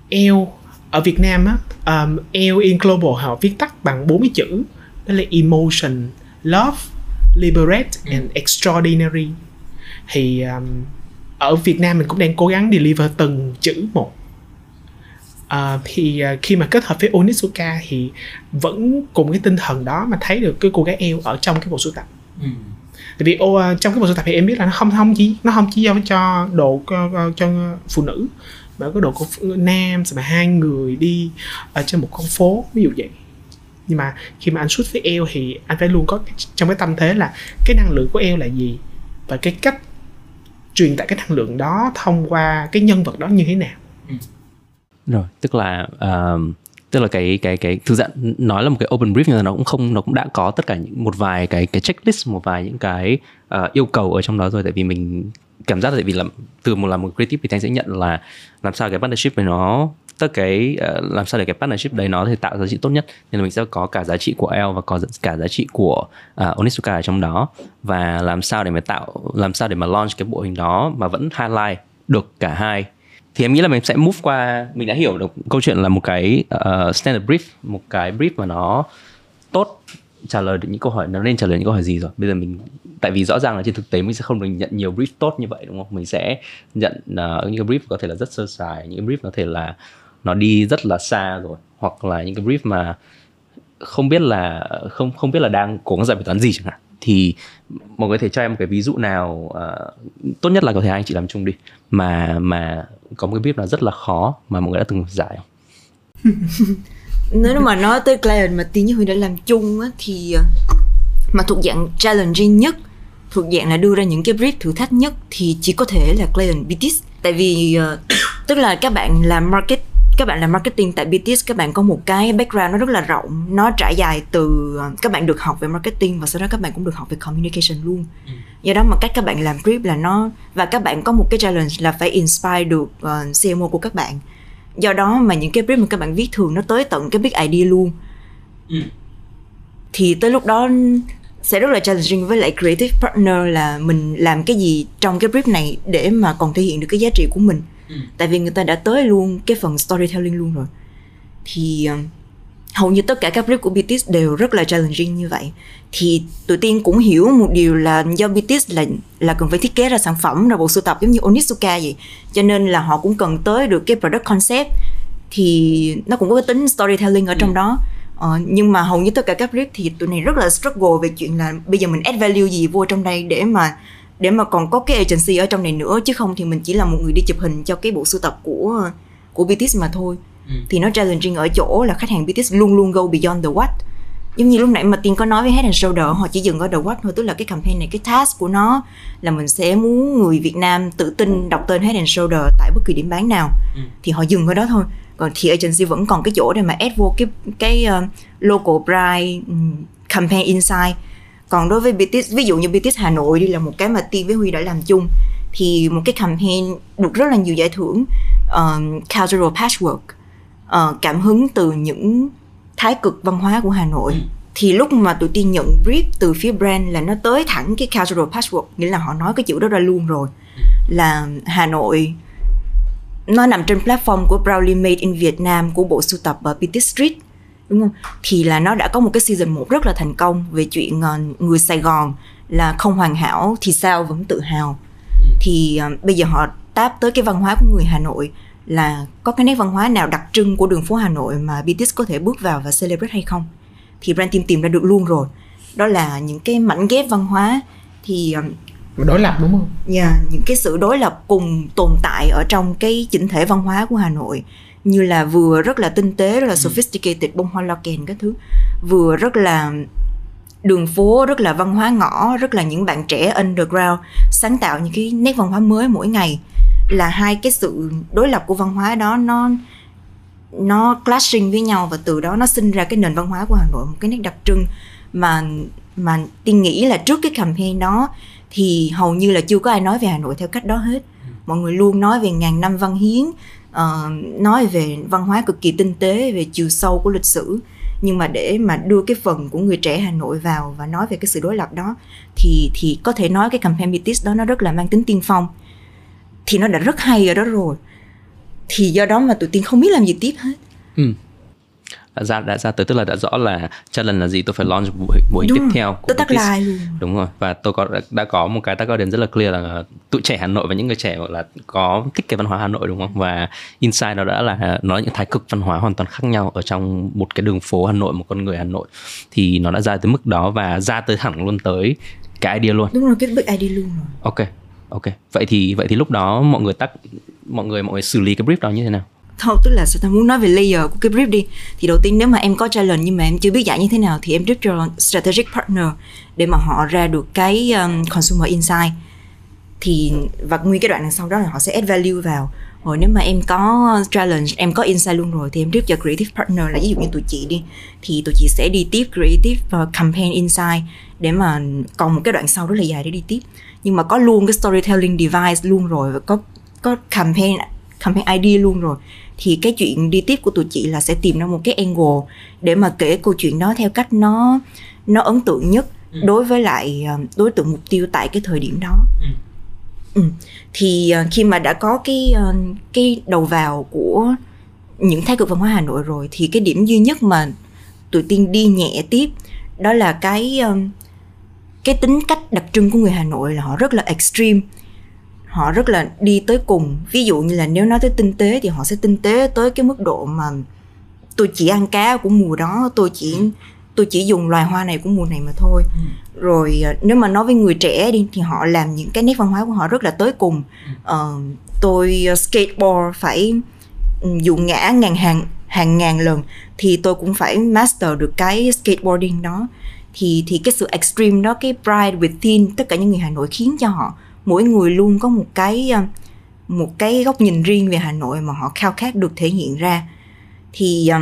eo ở Việt Nam á um, eo in global họ viết tắt bằng 40 chữ đó là emotion love liberate ừ. and extraordinary thì um, ở Việt Nam mình cũng đang cố gắng deliver từng chữ một uh, thì uh, khi mà kết hợp với Onitsuka thì vẫn cùng cái tinh thần đó mà thấy được cái cô gái eo ở trong cái bộ sưu tập ừ. tại vì ô, uh, trong cái bộ sưu tập thì em biết là nó không không chỉ nó không chỉ do cho độ uh, cho phụ nữ mà có độ của nam mà hai người đi ở trên một con phố ví dụ vậy. Nhưng mà khi mà anh shoot với eo thì anh phải luôn có trong cái tâm thế là cái năng lượng của eo là gì? Và cái cách truyền tải cái năng lượng đó thông qua cái nhân vật đó như thế nào? Ừ. rồi tức là uh, tức là cái cái cái thực ra nói là một cái open brief nhưng mà nó cũng không nó cũng đã có tất cả những một vài cái cái checklist một vài những cái uh, yêu cầu ở trong đó rồi tại vì mình cảm giác là tại vì là từ một là một creative thì anh sẽ nhận là làm sao cái partnership này nó tất cái uh, làm sao để cái partnership đấy nó thể tạo giá trị tốt nhất. Nên là mình sẽ có cả giá trị của L và có cả giá trị của uh, Onitsuka ở trong đó. Và làm sao để mà tạo làm sao để mà launch cái bộ hình đó mà vẫn highlight được cả hai. Thì em nghĩ là mình sẽ move qua mình đã hiểu được câu chuyện là một cái uh, standard brief một cái brief mà nó tốt trả lời được những câu hỏi nó nên trả lời những câu hỏi gì rồi. Bây giờ mình tại vì rõ ràng là trên thực tế mình sẽ không được nhận nhiều brief tốt như vậy đúng không? Mình sẽ nhận uh, những cái brief có thể là rất sơ sài những cái brief có thể là nó đi rất là xa rồi hoặc là những cái brief mà không biết là không không biết là đang cố gắng giải bài toán gì chẳng hạn. Thì mọi người có thể cho em một cái ví dụ nào uh, tốt nhất là có thể anh chị làm chung đi mà mà có một cái brief là rất là khó mà mọi người đã từng giải không? Nếu mà nói tới client mà tí như huy đã làm chung á thì à, mà thuộc dạng challenging nhất thuộc dạng là đưa ra những cái brief thử thách nhất thì chỉ có thể là client BTS tại vì uh, tức là các bạn làm market các bạn làm marketing tại BTS các bạn có một cái background nó rất là rộng. Nó trải dài từ ờ, các bạn được học về marketing và sau đó các bạn cũng được học về communication luôn. Ừ. do đó mà cách các bạn làm brief là nó và các bạn có một cái challenge là phải inspire được uh, ờ, CMO của các bạn. Do đó mà những cái brief mà các bạn viết thường nó tới tận cái big idea luôn. Ừ. thì tới lúc đó sẽ rất là challenging với lại creative partner là mình làm cái gì trong cái brief này để mà còn thể hiện được cái giá trị của mình. Ừ. tại vì người ta đã tới luôn cái phần storytelling luôn rồi. Thì uh, hầu như tất cả các brief của BTS đều rất là challenging như vậy. Thì tụi tiên cũng hiểu một điều là do BTS là là cần phải thiết kế ra sản phẩm ra bộ sưu tập giống như Onitsuka vậy. Cho nên là họ cũng cần tới được cái product concept. Thì nó cũng có cái tính storytelling ở ừ. trong đó ờ, nhưng mà hầu như tất cả các brief thì tụi này rất là struggle về chuyện là bây giờ mình add value gì vô trong đây để mà để mà còn có cái agency ở trong này nữa. Chứ không thì mình chỉ là một người đi chụp hình cho cái bộ sưu tập của của BTS mà thôi. Ừ. thì nó challenging ở chỗ là khách hàng BTS luôn luôn go beyond the what. Giống như lúc nãy mà tiên có nói với Head and Shoulder họ chỉ dừng ở the what thôi tức là cái campaign này cái task của nó là mình sẽ muốn người Việt Nam tự tin đọc tên Head and Shoulder tại bất kỳ điểm bán nào. Ừ. thì họ dừng ở đó thôi còn thì agency vẫn còn cái chỗ để mà add vô cái cái uh, local brand um, campaign inside còn đối với BTS ví dụ như BTS Hà Nội đi là một cái mà Tiên với Huy đã làm chung thì một cái campaign được rất là nhiều giải thưởng uh, cultural patchwork uh, cảm hứng từ những thái cực văn hóa của Hà Nội ừ. thì lúc mà tụi tiên nhận brief từ phía brand là nó tới thẳng cái cultural patchwork nghĩa là họ nói cái chữ đó ra luôn rồi ừ. là Hà Nội nó nằm trên platform của Proudly Made in Vietnam của bộ sưu tập BTS Street đúng không? Thì là nó đã có một cái season 1 rất là thành công về chuyện uh, người Sài Gòn là không hoàn hảo thì sao vẫn tự hào. Thì uh, bây giờ họ táp tới cái văn hóa của người Hà Nội là có cái nét văn hóa nào đặc trưng của đường phố Hà Nội mà BTS có thể bước vào và celebrate hay không? Thì brand team tìm ra được luôn rồi. Đó là những cái mảnh ghép văn hóa thì đối lập đúng không? Dạ, yeah, những cái sự đối lập cùng tồn tại ở trong cái chỉnh thể văn hóa của Hà Nội như là vừa rất là tinh tế, rất là ừ. sophisticated bông hoa loa kèn các thứ, vừa rất là đường phố rất là văn hóa ngõ rất là những bạn trẻ underground sáng tạo những cái nét văn hóa mới mỗi ngày là hai cái sự đối lập của văn hóa đó nó nó clashing với nhau và từ đó nó sinh ra cái nền văn hóa của Hà Nội một cái nét đặc trưng mà mà tiên nghĩ là trước cái campaign đó thì hầu như là chưa có ai nói về Hà Nội theo cách đó hết. Mọi người luôn nói về ngàn năm văn hiến uh, nói về văn hóa cực kỳ tinh tế về chiều sâu của lịch sử. Nhưng mà để mà đưa cái phần của người trẻ Hà Nội vào và nói về cái sự đối lập đó thì thì có thể nói cái campaign BTS đó nó rất là mang tính tiên phong. Thì nó đã rất hay ở đó rồi. Thì do đó mà tụi tiên không biết làm gì tiếp hết. Ừ đã ra đã ra tới tức là đã rõ là challenge là gì tôi phải launch buổi buổi tiếp theo tôi tắt like luôn đúng rồi. Và tôi có đã, có một cái tag audience rất là clear là tụi trẻ Hà Nội và những người trẻ gọi là có thích cái văn hóa Hà Nội đúng không? Và inside nó đã là nói những thái cực văn hóa hoàn toàn khác nhau ở trong một cái đường phố Hà Nội một con người Hà Nội. Thì nó đã ra tới mức đó và ra tới thẳng luôn tới cái idea luôn. Đúng rồi cái big idea luôn rồi. Ok ok. Vậy thì vậy thì lúc đó mọi người tắt mọi người mọi người xử lý cái brief đó như thế nào thôi tức là sao ta muốn nói về layer của cái brief đi. Thì đầu tiên nếu mà em có challenge nhưng mà em chưa biết giải như thế nào thì em brief cho strategic partner để mà họ ra được cái um, consumer insight. Thì và nguyên cái đoạn đằng sau đó là họ sẽ add value vào. Rồi nếu mà em có challenge em có insight luôn rồi thì em brief cho creative partner là ví dụ như tụi chị đi. Thì tụi chị sẽ đi tiếp creative và campaign insight để mà còn một cái đoạn sau rất là dài để đi tiếp. Nhưng mà có luôn cái storytelling device luôn rồi và có có campaign campaign ID luôn rồi thì cái chuyện đi tiếp của tụi chị là sẽ tìm ra một cái angle để mà kể câu chuyện đó theo cách nó nó ấn tượng nhất ừ. đối với lại ờ, đối tượng mục tiêu tại cái thời điểm đó ừ. Ừ. thì ờ, khi mà đã có cái ờ, cái đầu vào của những thái cực văn hóa Hà Nội rồi thì cái điểm duy nhất mà tụi tiên đi nhẹ tiếp đó là cái cái tính cách đặc trưng của người Hà Nội là họ rất là extreme họ rất là đi tới cùng. Ví dụ như là nếu nói tới tinh tế thì họ sẽ tinh tế tới cái mức độ mà tôi chỉ ăn cá của mùa đó tôi chỉ tôi chỉ dùng loài hoa này của mùa này mà thôi. Ừ. rồi ờ, nếu mà nói với người trẻ đi thì họ làm những cái nét văn hóa của họ rất là tới cùng. Ừ. uh, tôi ờ, skateboard phải ừ, dù ngã ngàn hàng hàng ngàn lần thì tôi cũng phải master được cái skateboarding đó. Thì thì cái sự extreme đó cái pride within tất cả những người Hà Nội khiến cho họ mỗi người luôn có một cái ờ, một cái góc nhìn riêng về Hà Nội mà họ khao khát được thể hiện ra. Thì ờ,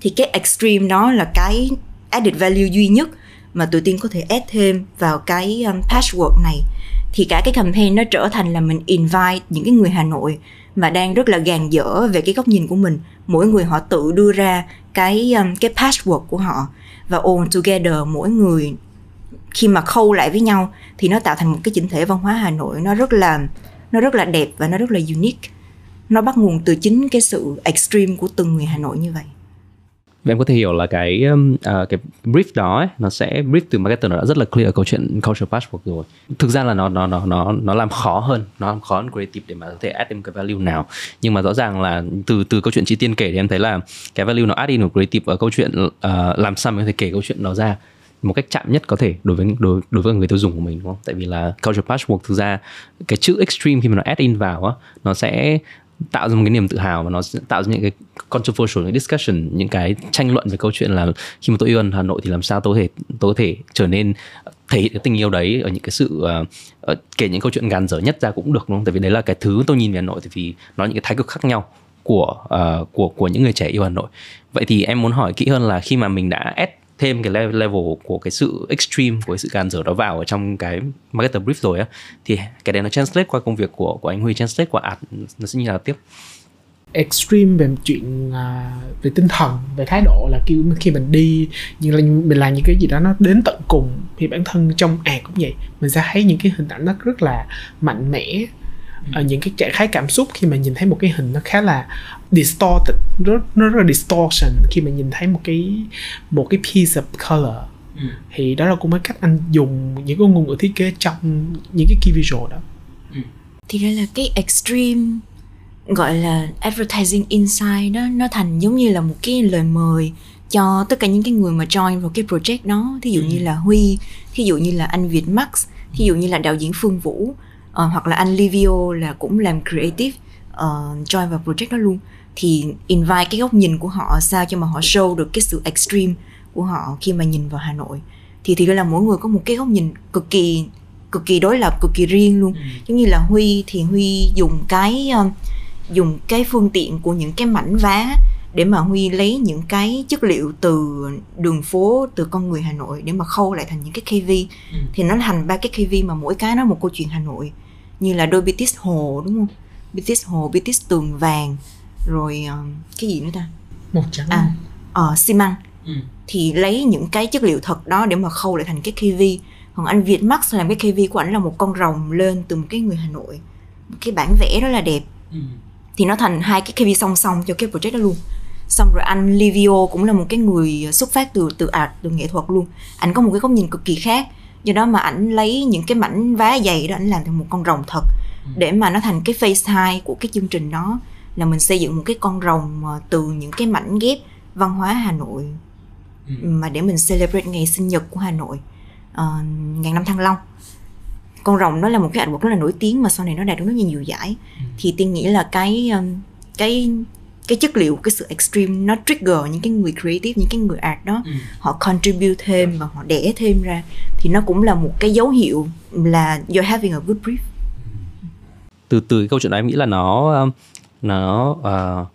thì cái extreme đó là cái added value duy nhất mà tụi tiên có thể add thêm vào cái um, patchwork này. Thì cả cái campaign nó trở thành là mình invite những cái người Hà Nội mà đang rất là gàn dở về cái góc nhìn của mình. Mỗi người họ tự đưa ra cái um, cái patchwork của họ và all together mỗi người khi mà khâu lại với nhau thì nó tạo thành một cái chỉnh thể văn hóa Hà Nội nó rất là nó rất là đẹp và nó rất là unique nó bắt nguồn từ chính cái sự extreme của từng người Hà Nội như vậy Và em có thể hiểu là cái uh, cái brief đó ấy, nó sẽ brief từ marketer nó đã rất là clear ở câu chuyện culture passport rồi. Thực ra là nó nó nó nó nó làm khó hơn, nó làm khó hơn creative để mà có thể add thêm cái value nào. Nhưng mà rõ ràng là từ từ câu chuyện chi tiên kể thì em thấy là cái value nó add in của creative ở câu chuyện uh, làm sao mình có thể kể câu chuyện nó ra một cách chạm nhất có thể đối với đối đối với người tiêu dùng của mình đúng không? Tại vì là culture patchwork thực ra cái chữ extreme khi mà nó add in vào á nó sẽ tạo ra một cái niềm tự hào và nó tạo ra những cái controversial những discussion những cái tranh luận về câu chuyện là khi mà tôi yêu Hà Nội thì làm sao tôi có thể tôi có thể trở nên thể hiện cái tình yêu đấy ở những cái sự uh, kể những câu chuyện gàn dở nhất ra cũng được đúng không? Tại vì đấy là cái thứ tôi nhìn về Hà Nội thì vì nó những cái thái cực khác nhau của uh, của của những người trẻ yêu Hà Nội. Vậy thì em muốn hỏi kỹ hơn là khi mà mình đã add thêm cái level của cái sự extreme của cái sự gan dở đó vào ở trong cái marketer brief rồi á thì cái đấy nó translate qua công việc của của anh Huy translate qua ad nó sẽ như là tiếp? Extreme về chuyện uh, về tinh thần về thái độ là khi khi mình đi nhưng là mình làm những cái gì đó nó đến tận cùng thì bản thân trong ad cũng vậy. Mình sẽ thấy những cái hình ảnh nó rất là mạnh mẽ. Ừ. những cái trạng thái cảm xúc khi mà nhìn thấy một cái hình nó khá là distorted rất nó rất là distortion khi mà nhìn thấy một cái một cái piece of color ừ. thì đó là cũng cái cách anh dùng những cái ngôn ngữ thiết kế trong những cái key visual đó ừ. thì đây là cái extreme gọi là advertising inside đó nó thành giống như là một cái lời mời cho tất cả những cái người mà join vào cái project đó thí dụ ừ. như là huy thí dụ như là anh việt max thí dụ như là đạo diễn phương vũ uh, hoặc là anh livio là cũng làm creative uh, join vào project đó luôn thì invite cái góc nhìn của họ sao cho mà họ show được cái sự extreme của họ khi mà nhìn vào hà nội. Thì thì là mỗi người có một cái góc nhìn cực kỳ cực kỳ đối lập cực kỳ riêng luôn. Ừ. giống như là huy thì huy dùng cái uh, dùng cái phương tiện của những cái mảnh vá để mà huy lấy những cái chất liệu từ đường phố từ con người hà nội để mà khâu lại thành những cái kv ừ. thì nó thành ba cái kv mà mỗi cái nó một câu chuyện hà nội. Như là đôi bitis hồ đúng không? Bitis hồ bitis tường vàng rồi uh, cái gì nữa ta? Một trắng à uh, xi măng. Ừ. thì lấy những cái chất liệu thật đó để mà khâu lại thành cái kv còn anh Việt Max làm cái KV của ảnh là một con rồng lên từ một cái người Hà Nội. Cái bản vẽ rất là đẹp. Ừ. thì nó thành hai cái KV song song cho cái project đó luôn. Xong rồi anh Livio cũng là một cái người xuất phát từ từ art từ nghệ thuật luôn. Ảnh có một cái góc nhìn cực kỳ khác. Do đó mà ảnh lấy những cái mảnh vá dày đó ảnh làm thành một con rồng thật ừ. để mà nó thành cái face hai của cái chương trình đó là mình xây dựng một cái con rồng từ những cái mảnh ghép văn hóa Hà Nội ừ. mà để mình celebrate ngày sinh nhật của Hà Nội uh, ngàn năm thăng long con rồng đó là một cái ảnh vật rất là nổi tiếng mà sau này nó đạt được rất nhiều giải ừ. thì tiên nghĩ là cái um, cái cái chất liệu cái sự extreme nó trigger những cái người creative những cái người art đó ừ. họ contribute thêm và họ đẻ thêm ra thì nó cũng là một cái dấu hiệu là you're having a good brief từ từ cái câu chuyện đó em nghĩ là nó nó uh,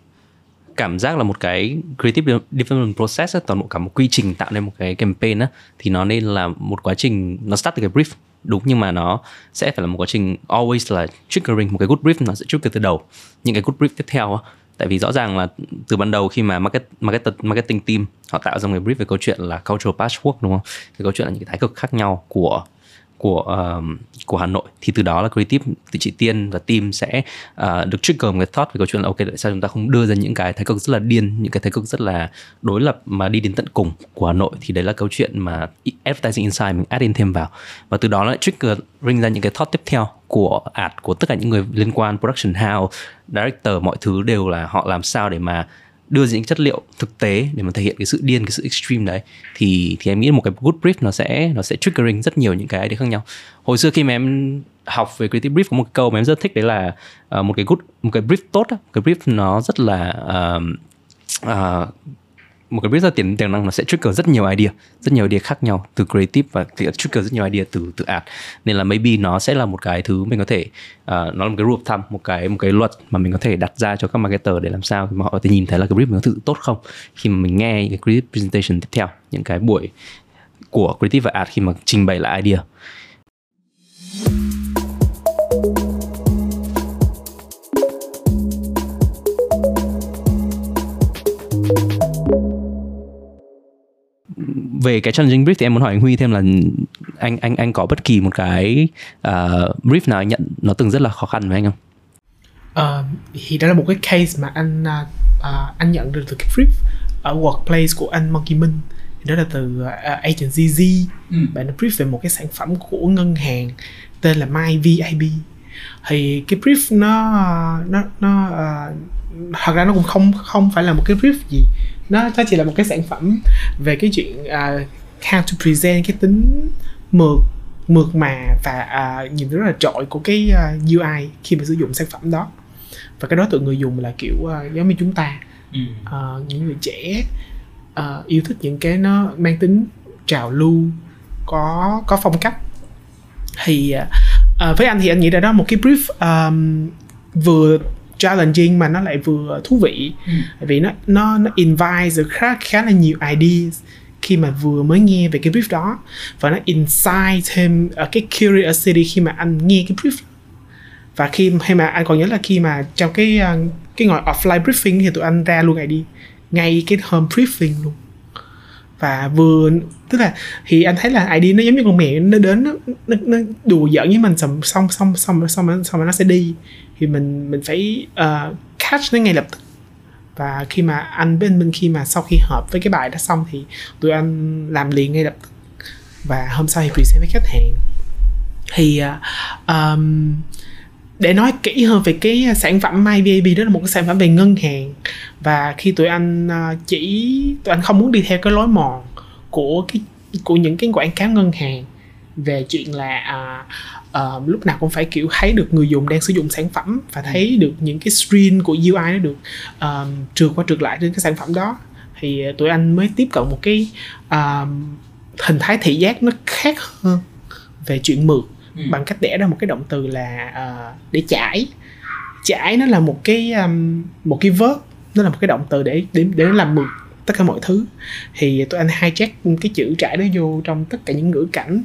cảm giác là một cái creative development process ấy, toàn bộ cả một quy trình tạo nên một cái campaign á thì nó nên là một quá trình nó start từ cái brief đúng nhưng mà nó sẽ phải là một quá trình always là triggering một cái good brief nó sẽ trigger từ đầu những cái good brief tiếp theo á. Tại vì rõ ràng là từ ban đầu khi mà market market marketing team họ tạo ra một cái brief về câu chuyện là cultural patchwork đúng không? Cái câu chuyện là những cái thái cực khác nhau của của uh, của Hà Nội. Thì từ đó là creative từ chị Tiên và team sẽ uh, được trigger một cái thought về câu chuyện là ok tại sao chúng ta không đưa ra những cái thái cực rất là điên những cái thái cực rất là đối lập mà đi đến tận cùng của Hà Nội. Thì đấy là câu chuyện mà advertising insight mình add in thêm vào. Và từ đó lại trigger bring ra những cái thought tiếp theo của ad của tất cả những người liên quan production house director mọi thứ đều là họ làm sao để mà đưa những chất liệu thực tế để mà thể hiện cái sự điên cái sự extreme đấy thì thì em nghĩ một cái good brief nó sẽ nó sẽ triggering rất nhiều những cái đấy khác nhau. Hồi xưa khi mà em học về creative brief có một câu mà em rất thích đấy là uh, một cái good một cái brief tốt cái brief nó rất là uh, uh, một cái biết ra tiềm tiềm năng nó sẽ trigger rất nhiều idea rất nhiều idea khác nhau từ creative và trigger rất nhiều idea từ từ art. Nên là maybe nó sẽ là một cái thứ mình có thể uh, nó là một cái rule of thumb một cái một cái luật mà mình có thể đặt ra cho các marketer để làm sao mà họ có thể nhìn thấy là cái brief mình có thực sự tốt không khi mà mình nghe cái creative presentation tiếp theo những cái buổi của creative và art khi mà trình bày lại idea. Về cái challenging brief thì em muốn hỏi anh Huy thêm là anh anh anh có bất kỳ một cái uh, brief nào anh nhận nó từng rất là khó khăn với anh không? Uh, thì đó là một cái case mà anh uh, anh nhận được từ cái brief ở workplace của anh Monkey Minh đó là từ uh, agency Z ừ. bạn đã brief về một cái sản phẩm của ngân hàng tên là MyVIB thì cái brief nó nó nó uh, thật ra nó cũng không không phải là một cái brief gì nó nó chỉ là một cái sản phẩm về cái chuyện uh, how to present cái tính mượt mượt mà và uh, nhìn rất là trội của cái uh, UI khi mà sử dụng sản phẩm đó. Và cái đối tượng người dùng là kiểu uh, giống như chúng ta. Ừ. uh, những người trẻ uh, yêu thích những cái nó mang tính trào lưu có có phong cách. Thì uh, với anh thì anh nghĩ là đó một cái brief um, vừa challenging mà nó lại vừa thú vị. Ừ. vì nó nó nó invite được khá khá là nhiều ideas khi mà vừa mới nghe về cái brief đó. Và nó insight thêm ở cái curiosity khi mà anh nghe cái brief và khi hay mà anh còn nhớ là khi mà trong cái ờ, cái ngồi offline briefing thì tụi anh ra luôn ID. Ngay cái hôm briefing luôn và vừa tức là thì anh thấy là ID nó giống như con mẹ nó đến nó nó, nó đùa giỡn với mình xong xong xong xong xong xong, nó sẽ đi. Thì mình mình phải uh, catch nó ngay lập tức. Và khi mà anh bên bên khi mà sau khi hợp với cái bài đó xong thì tụi anh làm liền ngay lập tức. Và hôm sau thì present với khách hàng. Thì uh, um, để nói kỹ hơn về cái sản phẩm MyVAB đó là một cái sản phẩm về ngân hàng. Và khi tụi anh à, chỉ tụi anh không muốn đi theo cái lối mòn của cái của những cái quảng cáo ngân hàng về chuyện là à, à, lúc nào cũng phải kiểu thấy được người dùng đang sử dụng sản phẩm và thấy được những cái screen của UI nó được um, trượt qua trượt lại trên cái sản phẩm đó. Thì tụi anh mới tiếp cận một cái um, hình thái thị giác nó khác hơn về chuyện mượt ừ. bằng cách đẻ ra một cái động từ là uh, để chải chải nó là một cái um, một cái verb nó là một cái động từ để để để nó làm mượt tất cả mọi thứ thì tụi anh hijack cái chữ trải đó vô trong tất cả những ngữ cảnh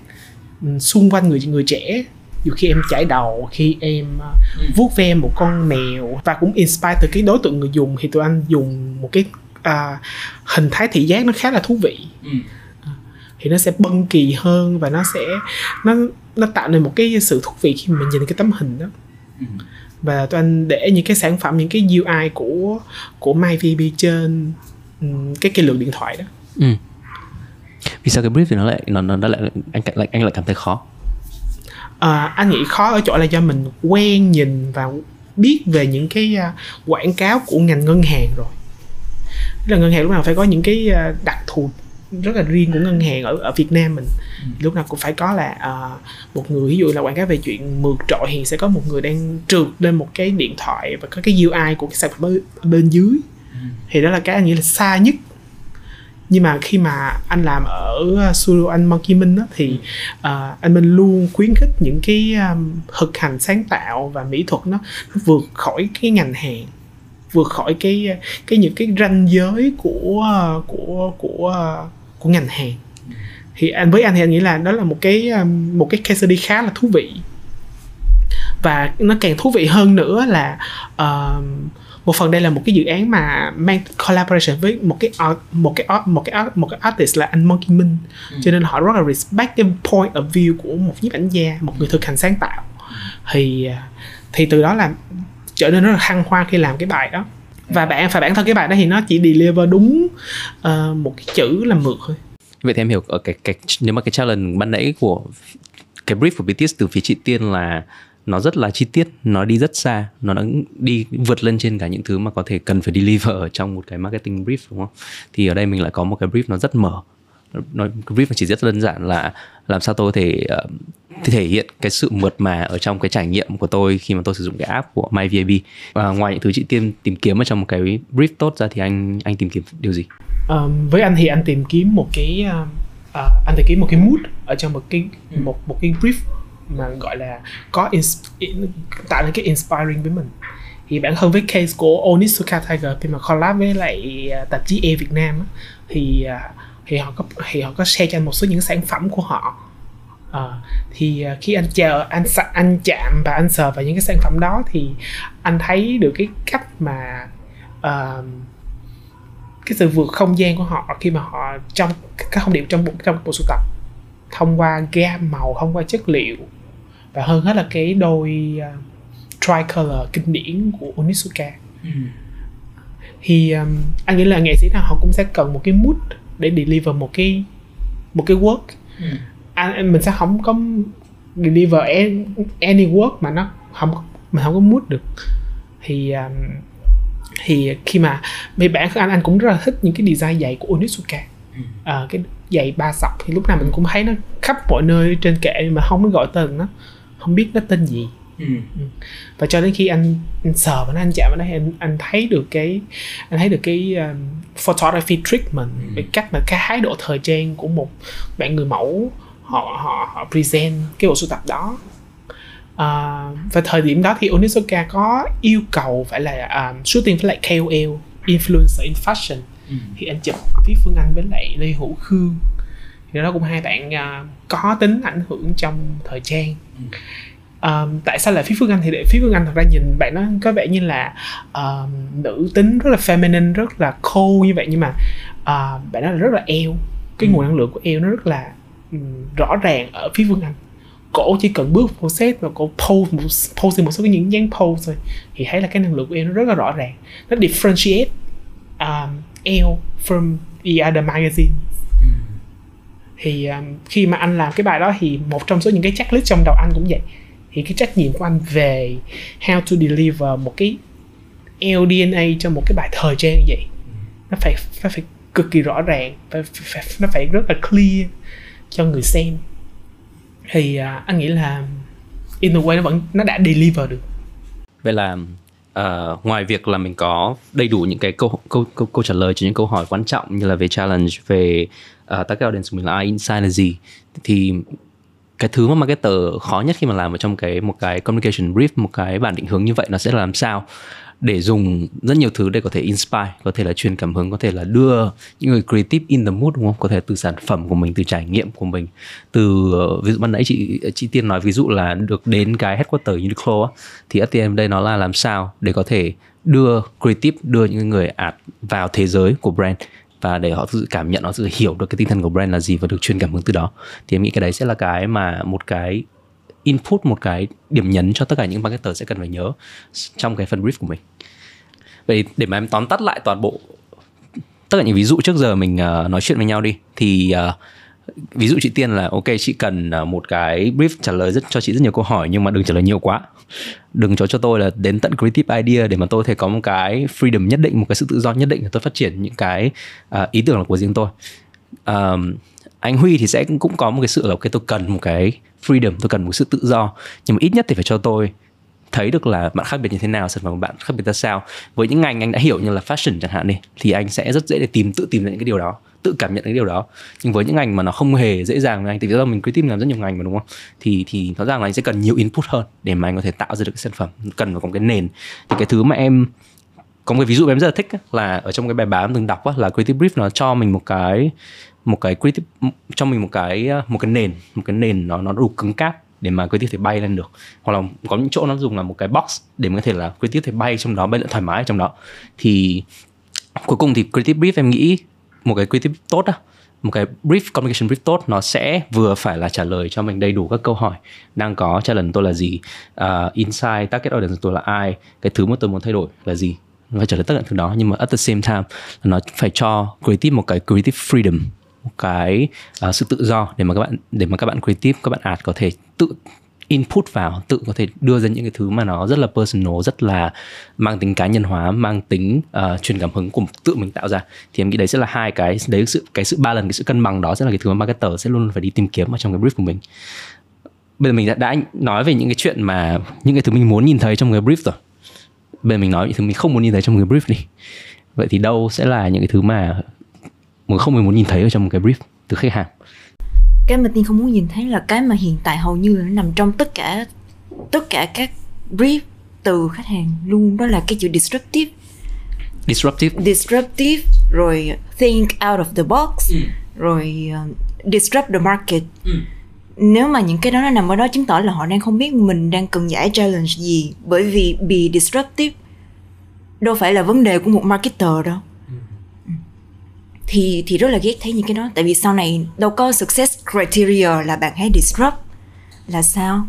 xung quanh người người trẻ dù khi em chải đầu khi em uh, ừ. vuốt ve một con mèo và cũng inspire từ cái đối tượng người dùng thì tụi anh dùng một cái uh, hình thái thị giác nó khá là thú vị ừ. Thì nó sẽ bân kỳ hơn và nó sẽ nó nó tạo nên một cái sự thú vị khi mình nhìn cái tấm hình đó ừ. và tụi anh để những cái sản phẩm những cái UI của của MyVB trên cái cái lượng điện thoại đó ừ. vì sao cái brief thì nó lại nó nó lại anh lại anh lại cảm thấy khó à, anh nghĩ khó ở chỗ là do mình quen nhìn và biết về những cái uh, quảng cáo của ngành ngân hàng rồi là ngân hàng lúc nào phải có những cái uh, đặc thù rất là riêng của ngân hàng ở ở Việt Nam mình ừ. lúc nào cũng phải có là uh, một người ví dụ là quảng cáo về chuyện mượt trội thì sẽ có một người đang trượt lên một cái điện thoại và có cái UI của cái sản phẩm bên dưới ừ. thì đó là cái anh nghĩ là xa nhất nhưng mà khi mà anh làm ở studio anh Monkey Minh đó, thì uh, anh Minh luôn khuyến khích những cái um, thực hành sáng tạo và mỹ thuật nó, nó vượt khỏi cái ngành hàng vượt khỏi cái cái những cái ranh giới của của của của ngành hàng. Thì anh với anh thì anh nghĩ là đó là một cái um, một cái case study khá là thú vị. Và nó càng thú vị hơn nữa là uh, một phần đây là một cái dự án mà mang collaboration với một cái art, một cái art, một cái art, một cái artist là anh Monkey Minh ừ. cho nên họ rất là respect cái point of view của một nhiếp ảnh gia một người thực hành sáng tạo. Ừ. thì thì từ đó là trở nên rất là hăng hoa khi làm cái bài đó và bạn phải bản thân cái bài đó thì nó chỉ deliver đúng uh, một cái chữ là mượt thôi. Vậy thì em hiểu ở cái cái nếu mà cái challenge ban nãy của cái brief của BTS từ phía chị Tiên là nó rất là chi tiết nó đi rất xa nó đã đi vượt lên trên cả những thứ mà có thể cần phải deliver ở trong một cái marketing brief đúng không? Thì ở đây mình lại có một cái brief nó rất mở nó cái brief chỉ rất đơn giản là làm sao tôi có thể uh, thể hiện cái sự mượt mà ở trong cái trải nghiệm của tôi khi mà tôi sử dụng cái app của MyVAB và ngoài những thứ chị tiên tìm kiếm ở trong một cái brief tốt ra thì anh anh tìm kiếm điều gì? Um, với anh thì anh tìm kiếm một cái uh, uh, anh tìm kiếm một cái mood ở trong một cái ừ. một một cái brief mà gọi là có ins- tạo nên cái inspiring với mình. Thì bản thân với case của Onitsuka Tiger khi mà collab với lại uh, tạp chí E Việt Nam thì uh, thì họ có thì họ có share cho anh một số những sản phẩm của họ. À, thì uh, khi anh chờ anh anh chạm và anh sờ vào những cái sản phẩm đó thì anh thấy được cái cách mà uh, cái sự vượt không gian của họ khi mà họ trong các thông điệp trong bộ trong bộ sưu tập. Thông qua gam màu thông qua chất liệu và hơn hết là cái đôi uh, tricolor kinh điển của Onitsuka. Ừ. thì um, anh nghĩ là nghệ sĩ nào họ cũng sẽ cần một cái mood để deliver một cái một cái work. Ừ. anh mình sẽ không có deliver any work mà nó không mình không có mood được. Thì um, thì khi mà mấy bản thân anh anh cũng rất là thích những cái design giày của Onitsuka. Ừ. à, cái giày ba sọc thì lúc nào mình cũng thấy nó khắp mọi nơi trên kệ mà không có gọi tên nó. Không biết nó tên gì Ừ. ừ. và cho đến khi anh, anh sờ và anh chạm vào đó anh anh thấy được cái anh thấy được cái um, photography treatment ừ. cái cách mà cái thái độ thời trang của một bạn người mẫu họ họ họ present cái bộ sưu tập đó uh, và thời điểm đó thì Onisoka có yêu cầu phải là um, shooting với lại KOL influencer in fashion ừ. thì anh chụp phía Phương Anh với lại Lê Hữu Khương thì đó cũng hai bạn uh, có tính ảnh hưởng trong thời trang ừ um, tại sao lại phía phương anh thì để phía phương anh thật ra nhìn bạn nó có vẻ như là um, nữ tính rất là feminine rất là cool như vậy. Nhưng mà uh, bạn nó là rất là eo. Cái nguồn năng lượng của eo nó rất là um, rõ ràng ở phía phương anh. Cổ chỉ cần bước một set và cổ pose một pose một số cái những dáng pose thôi thì thấy là cái năng lượng của eo nó rất là rõ ràng. Nó differentiate um, eo from the other magazine thì um, khi mà anh làm cái bài đó thì một trong số những cái checklist trong đầu anh cũng vậy thì cái trách nhiệm của anh về how to deliver một cái LDNA cho một cái bài thời trang như vậy nó phải nó phải cực kỳ rõ ràng phải, phải, nó phải rất là clear cho người xem. Thì uh, anh nghĩ là in the way nó vẫn nó đã deliver được. Vậy là uh, ngoài việc là mình có đầy đủ những cái câu câu câu, câu trả lời cho những câu hỏi quan trọng như là về challenge về ờ, uh, target audience của mình là ai insight là gì thì cái thứ mà marketer khó nhất khi mà làm ở trong cái một cái communication brief một cái bản định hướng như vậy nó sẽ là làm sao để dùng rất nhiều thứ để có thể inspire có thể là truyền cảm hứng có thể là đưa những người creative in the mood đúng không? Có thể từ sản phẩm của mình từ trải nghiệm của mình từ ờ, ví dụ ban nãy chị chị tiên nói ví dụ là được đến cái headquarter Uniqlo á, thì ATM đây nó là làm sao để có thể đưa creative đưa những người art vào thế giới của brand? Và để họ tự cảm nhận họ tự hiểu được cái tinh thần của brand là gì và được truyền cảm hứng từ đó. Thì em nghĩ cái đấy sẽ là cái mà một cái input một cái điểm nhấn cho tất cả những marketer sẽ cần phải nhớ trong cái phần brief của mình. Vậy để mà em tóm tắt lại toàn bộ tất cả những ví dụ trước giờ mình uh, nói chuyện với nhau đi thì uh, ví dụ chị tiên là ok chị cần à, một cái brief trả lời rất cho chị rất nhiều câu hỏi nhưng mà đừng trả lời nhiều quá. Đừng cho cho tôi là đến tận creative idea để mà tôi thể có một cái freedom nhất định một cái sự tự do nhất định để tôi phát triển những cái uh, ý tưởng của riêng tôi. Um, anh Huy thì sẽ cũng có một cái sự là ok tôi cần một cái freedom tôi cần một sự tự do. Nhưng mà ít nhất thì phải cho tôi thấy được là bạn khác biệt như thế nào sản phẩm của bạn khác biệt ra sao. Với những ngành anh đã hiểu như là fashion chẳng hạn đi thì anh sẽ rất dễ để tìm tự tìm ra những cái điều đó tự cảm nhận cái điều đó. Nhưng với những ngành mà nó không hề dễ dàng với anh thì vì do mình creative làm rất nhiều ngành mà, đúng không? Thì thì rõ ràng là anh sẽ cần nhiều input hơn để mà anh có thể tạo ra được cái sản phẩm. Cần phải có cái nền. Thì cái thứ mà em, có một cái ví dụ mà em rất là thích là ở trong cái bài báo em từng đọc là creative brief nó cho mình một cái một cái creative, cho mình một cái một cái nền, một cái nền nó nó đủ cứng cáp để mà creative thể bay lên được. Hoặc là có những chỗ nó dùng là một cái box để mình có thể là creative thể bay trong đó, bay lượn thoải mái trong đó. Thì cuối cùng thì creative brief em nghĩ một cái quy creative tốt á một cái brief communication brief tốt nó sẽ vừa phải là trả lời cho mình đầy đủ các câu hỏi. Đang có challenge tôi là gì? À, uh, insight target audience tôi là ai? Cái thứ mà tôi muốn thay đổi là gì? Nó phải trả lời tất cả thứ đó nhưng mà at the same time nó phải cho creative một cái creative freedom một cái uh, sự tự do để mà các bạn để mà các bạn creative các bạn art có thể tự input vào tự có thể đưa ra những cái thứ mà nó rất là personal rất là mang tính cá nhân hóa mang tính uh, truyền cảm hứng của tự mình tạo ra. Thì em nghĩ đấy sẽ là hai cái đấy sự cái sự ba lần cái sự cân bằng đó sẽ là cái thứ mà marketer sẽ luôn phải đi tìm kiếm ở trong cái brief của mình. Bây giờ mình đã, đã nói về những cái chuyện mà những cái thứ mình muốn nhìn thấy trong cái brief rồi. Bây giờ mình nói những thứ mình không muốn nhìn thấy trong cái brief đi. Vậy thì đâu sẽ là những cái thứ mà mình không mình muốn nhìn thấy ở trong một cái brief từ khách hàng? Cái mà tiên không muốn nhìn thấy là cái mà hiện tại hầu như là nó nằm trong tất cả tất cả các brief từ khách hàng luôn đó là cái chữ disruptive disruptive disruptive rồi think out of the box ừ. rồi uh, disrupt the market ừ. nếu mà những cái đó nó nằm ở đó chứng tỏ là họ đang không biết mình đang cần giải challenge gì bởi vì bị disruptive đâu phải là vấn đề của một marketer đâu thì thì rất là ghét thấy những cái đó. Tại vì sau này đâu có success criteria là bạn hãy disrupt. Là sao?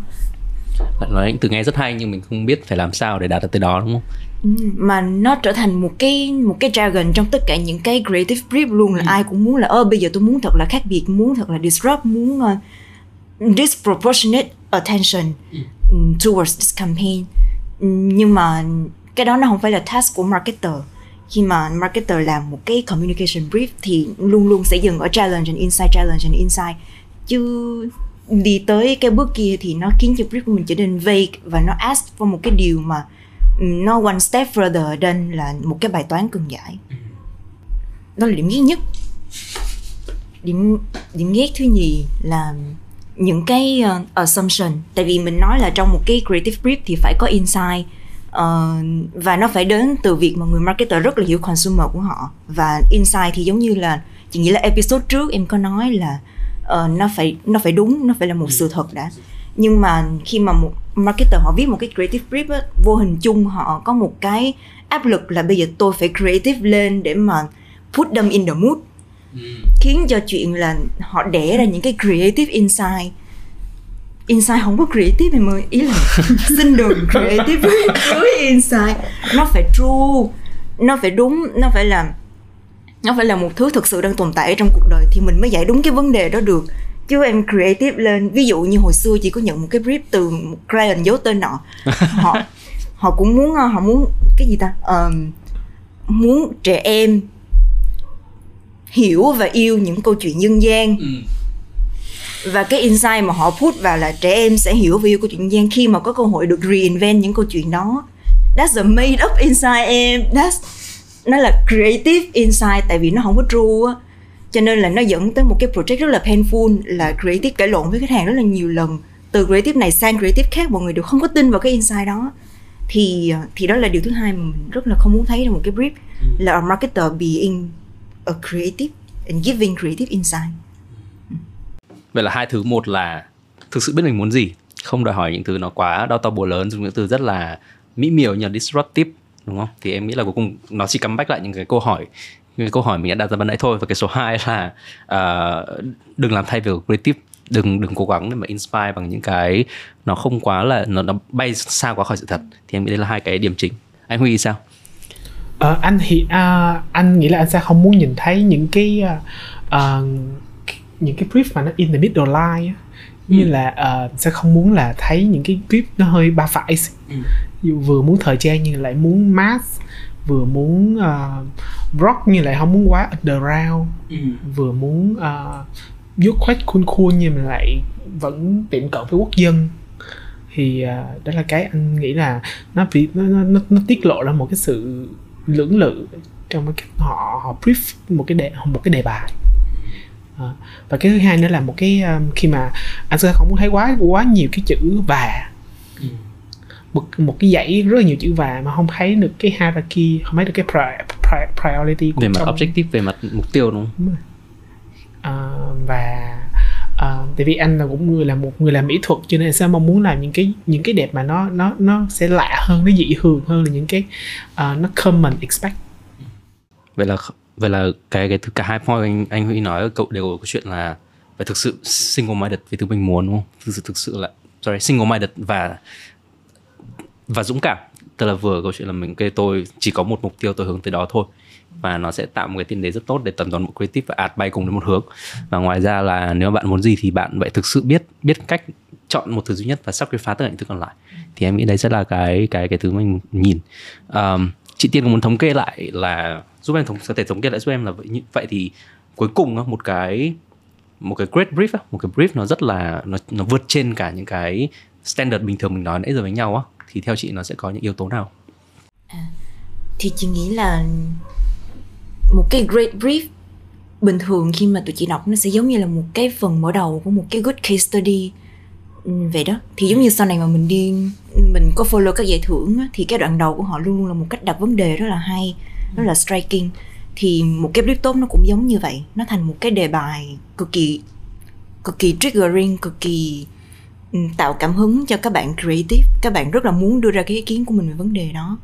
Bạn nói từ nghe rất hay nhưng mình không biết phải làm sao để đạt được tới đó đúng không? Ừ, mà nó trở thành một cái một cái jargon trong tất cả những cái creative brief luôn là ừ. ai cũng muốn là ơ bây giờ tôi muốn thật là khác biệt muốn thật là disrupt muốn uh, disproportionate attention ừ. towards this campaign. Nhưng mà cái đó nó không phải là task của marketer khi mà marketer làm một cái communication brief thì luôn luôn sẽ dừng ở challenge and insight challenge and insight chứ đi tới cái bước kia thì nó khiến cho brief của mình trở nên vague và nó ask for một cái điều mà nó one step further than là một cái bài toán cần giải đó là điểm ghét nhất. Điểm điểm ghét thứ nhì là những cái uh, assumption. Tại vì mình nói là trong một cái creative brief thì phải có insight uh, và nó phải đến từ việc mà người marketer rất là hiểu consumer của họ. Và insight thì giống như là chị nghĩ là episode trước em có nói là uh, nó phải nó phải đúng nó phải là một sự thật đã. Nhưng mà khi mà một marketer họ viết một cái creative brief á, vô hình chung họ có một cái áp lực là bây giờ tôi phải creative lên để mà put them in the mood. Ừ. khiến cho chuyện là họ đẻ ra những cái creative insight insight không có creative em ơi. Ý là xin đừng creative với insight nó phải true. Nó phải đúng. Nó phải là nó phải là một thứ thực sự đang tồn tại trong cuộc đời thì mình mới giải đúng cái vấn đề đó được. Chứ em creative lên. Ví dụ như hồi xưa chị có nhận một cái brief từ một client giấu tên nọ. Họ họ cũng muốn họ muốn cái gì ta? Um, muốn trẻ em hiểu và yêu những câu chuyện dân gian. Ừ. và cái insight mà họ put vào là trẻ em sẽ hiểu và yêu câu chuyện gian khi mà có cơ hội được reinvent những câu chuyện đó. That's the made up insight em. That's nó là creative insight tại vì nó không có true á. Cho nên là nó dẫn tới một cái project rất là painful là creative cãi lộn với khách hàng rất là nhiều lần. Từ creative này sang creative khác mọi người đều không có tin vào cái insight đó. Thì thì đó là điều thứ hai mà mình rất là không muốn thấy trong một cái brief ừ. là a marketer being a creative and giving creative insight vậy là hai thứ một là thực sự biết mình muốn gì không đòi hỏi những thứ nó quá đau to bùa lớn dùng những từ rất là mỹ miều như disruptive đúng không? Thì em nghĩ là cuối cùng nó chỉ cắm bách lại những cái câu hỏi những cái câu hỏi mình đã đặt ra ban nãy thôi. Và cái số 2 là uh, đừng làm thay việc creative đừng đừng cố gắng để mà inspire bằng những cái nó không quá là nó, nó bay xa quá khỏi sự thật. Thì em nghĩ đây là hai cái điểm chính. Anh huy sao? Uh, anh thì uh, anh nghĩ là anh sẽ không muốn nhìn thấy những cái uh, những cái brief mà nó in the middle line như ừ. là uh, sẽ không muốn là thấy những cái brief nó hơi ba phải ừ. vừa muốn thời trang nhưng lại muốn mass vừa muốn uh, rock nhưng lại không muốn quá underground ừ. vừa muốn uh, dốt khoét khuôn khuôn nhưng mà lại vẫn tiệm cận với quốc dân thì uh, đó là cái anh nghĩ là nó bị nó, nó, nó tiết lộ ra một cái sự lưỡng lự trong cái cách họ họ brief một cái đề một cái đề bài à, và cái thứ hai nữa là một cái um, khi mà anh sẽ không muốn thấy quá quá nhiều cái chữ và ừ. một một cái dãy rất là nhiều chữ và mà không thấy được cái hierarchy không thấy được cái pri, pri, priority của về mặt trong... objective về mặt mục tiêu đúng không? À, và à, tại vì anh là cũng người là một người làm mỹ thuật cho nên sẽ mong muốn làm những cái những cái đẹp mà nó nó nó sẽ lạ hơn nó dị thường hơn là những cái uh, nó common expect vậy là vậy là cái cái cả hai point anh anh huy nói cậu đều có chuyện là phải thực sự single minded vì thứ mình muốn đúng không? Thực sự thực sự là sorry single minded và và dũng cảm. Tức là vừa câu chuyện là mình cái tôi chỉ có một mục tiêu tôi hướng tới đó thôi. Và nó sẽ tạo một cái tiền đề rất tốt để tầm toàn bộ creative và ad bay cùng đến một hướng. Và ngoài ra là nếu bạn muốn gì thì bạn phải thực sự biết biết cách chọn một thứ duy nhất và sacrifice tất cả những thứ còn lại. Thì em nghĩ đấy sẽ là cái cái cái thứ mình nhìn. Um, chị tiên muốn thống kê lại là giúp em thống có thể thống kê lại giúp em là vậy như vậy thì cuối cùng một cái một cái great brief một cái brief nó rất là nó nó vượt trên cả những cái standard bình thường mình nói nãy giờ với nhau á thì theo chị nó sẽ có những yếu tố nào? À, thì chị nghĩ là một cái great brief bình thường khi mà tụi chị đọc nó sẽ giống như là một cái phần mở đầu của một cái good case study ừ, vậy đó. Thì giống như sau này mà mình đi mình có follow các giải thưởng thì cái đoạn đầu của họ luôn luôn là một cách đặt vấn đề rất là hay rất là striking. Thì một cái brief tốt nó cũng giống như vậy. Nó thành một cái đề bài cực kỳ cực kỳ triggering cực kỳ tạo cảm hứng cho các bạn creative. Các bạn rất là muốn đưa ra cái ý kiến của mình về vấn đề đó.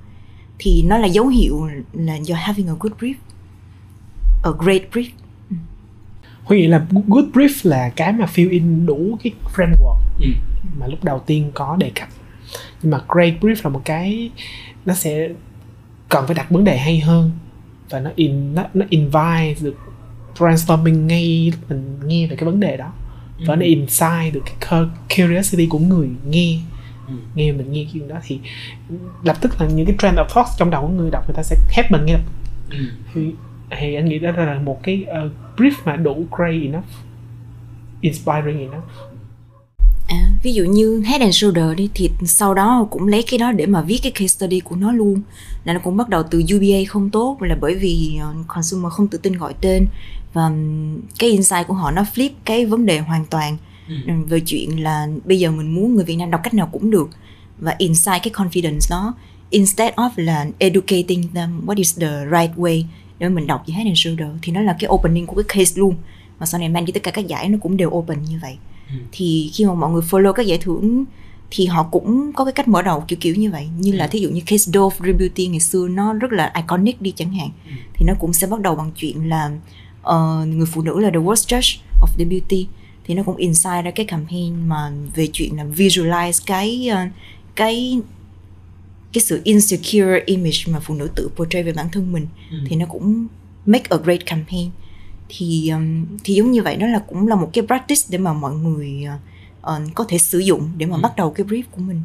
Thì nó là dấu hiệu là you're having a good brief. A great brief. Ừ. Huy nghĩ là good brief là cái mà fill in đủ cái framework ừ. mà lúc đầu tiên có đề cập. Nhưng mà great brief là một cái nó sẽ cần phải đặt vấn đề hay hơn và nó in nó nó invite được brainstorming ngay mình nghe về cái vấn đề đó và ừ. nó insight được cái curiosity của người nghe ừ. nghe mình nghe chuyện đó thì lập tức là những cái trend of thought trong đầu của người đọc người ta sẽ help mình nghe ừ. thì, thì anh nghĩ đó là một cái uh, brief mà đủ great enough inspiring enough à, ví dụ như Head and Shoulder đi thì sau đó cũng lấy cái đó để mà viết cái case study của nó luôn là nó cũng bắt đầu từ UBA không tốt là bởi vì ờ, consumer không tự tin gọi tên. Và cái insight của họ nó flip cái vấn đề hoàn toàn. Ừ. về chuyện là bây giờ mình muốn người Việt Nam đọc cách nào cũng được. Và insight cái confidence đó instead of là educating them what is the right way để mình đọc về Head and Shoulder thì nó là cái opening của cái case luôn. Mà sau này mang đi tất cả các giải nó cũng đều open như vậy. Ừ. thì khi mà mọi người follow các giải thưởng thì họ cũng có cái cách mở đầu kiểu kiểu như vậy như là ừ. thí dụ như case Dove Real Beauty ngày xưa nó rất là iconic đi chẳng hạn ừ. thì nó cũng sẽ bắt đầu bằng chuyện là uh, người phụ nữ là the worst judge of the beauty thì nó cũng inside ra cái campaign mà về chuyện là visualize cái uh, cái cái sự insecure image mà phụ nữ tự portray về bản thân mình ừ. thì nó cũng make a great campaign thì thì giống như vậy đó là cũng là một cái practice để mà mọi người uh, có thể sử dụng để mà ừ. bắt đầu cái brief của mình.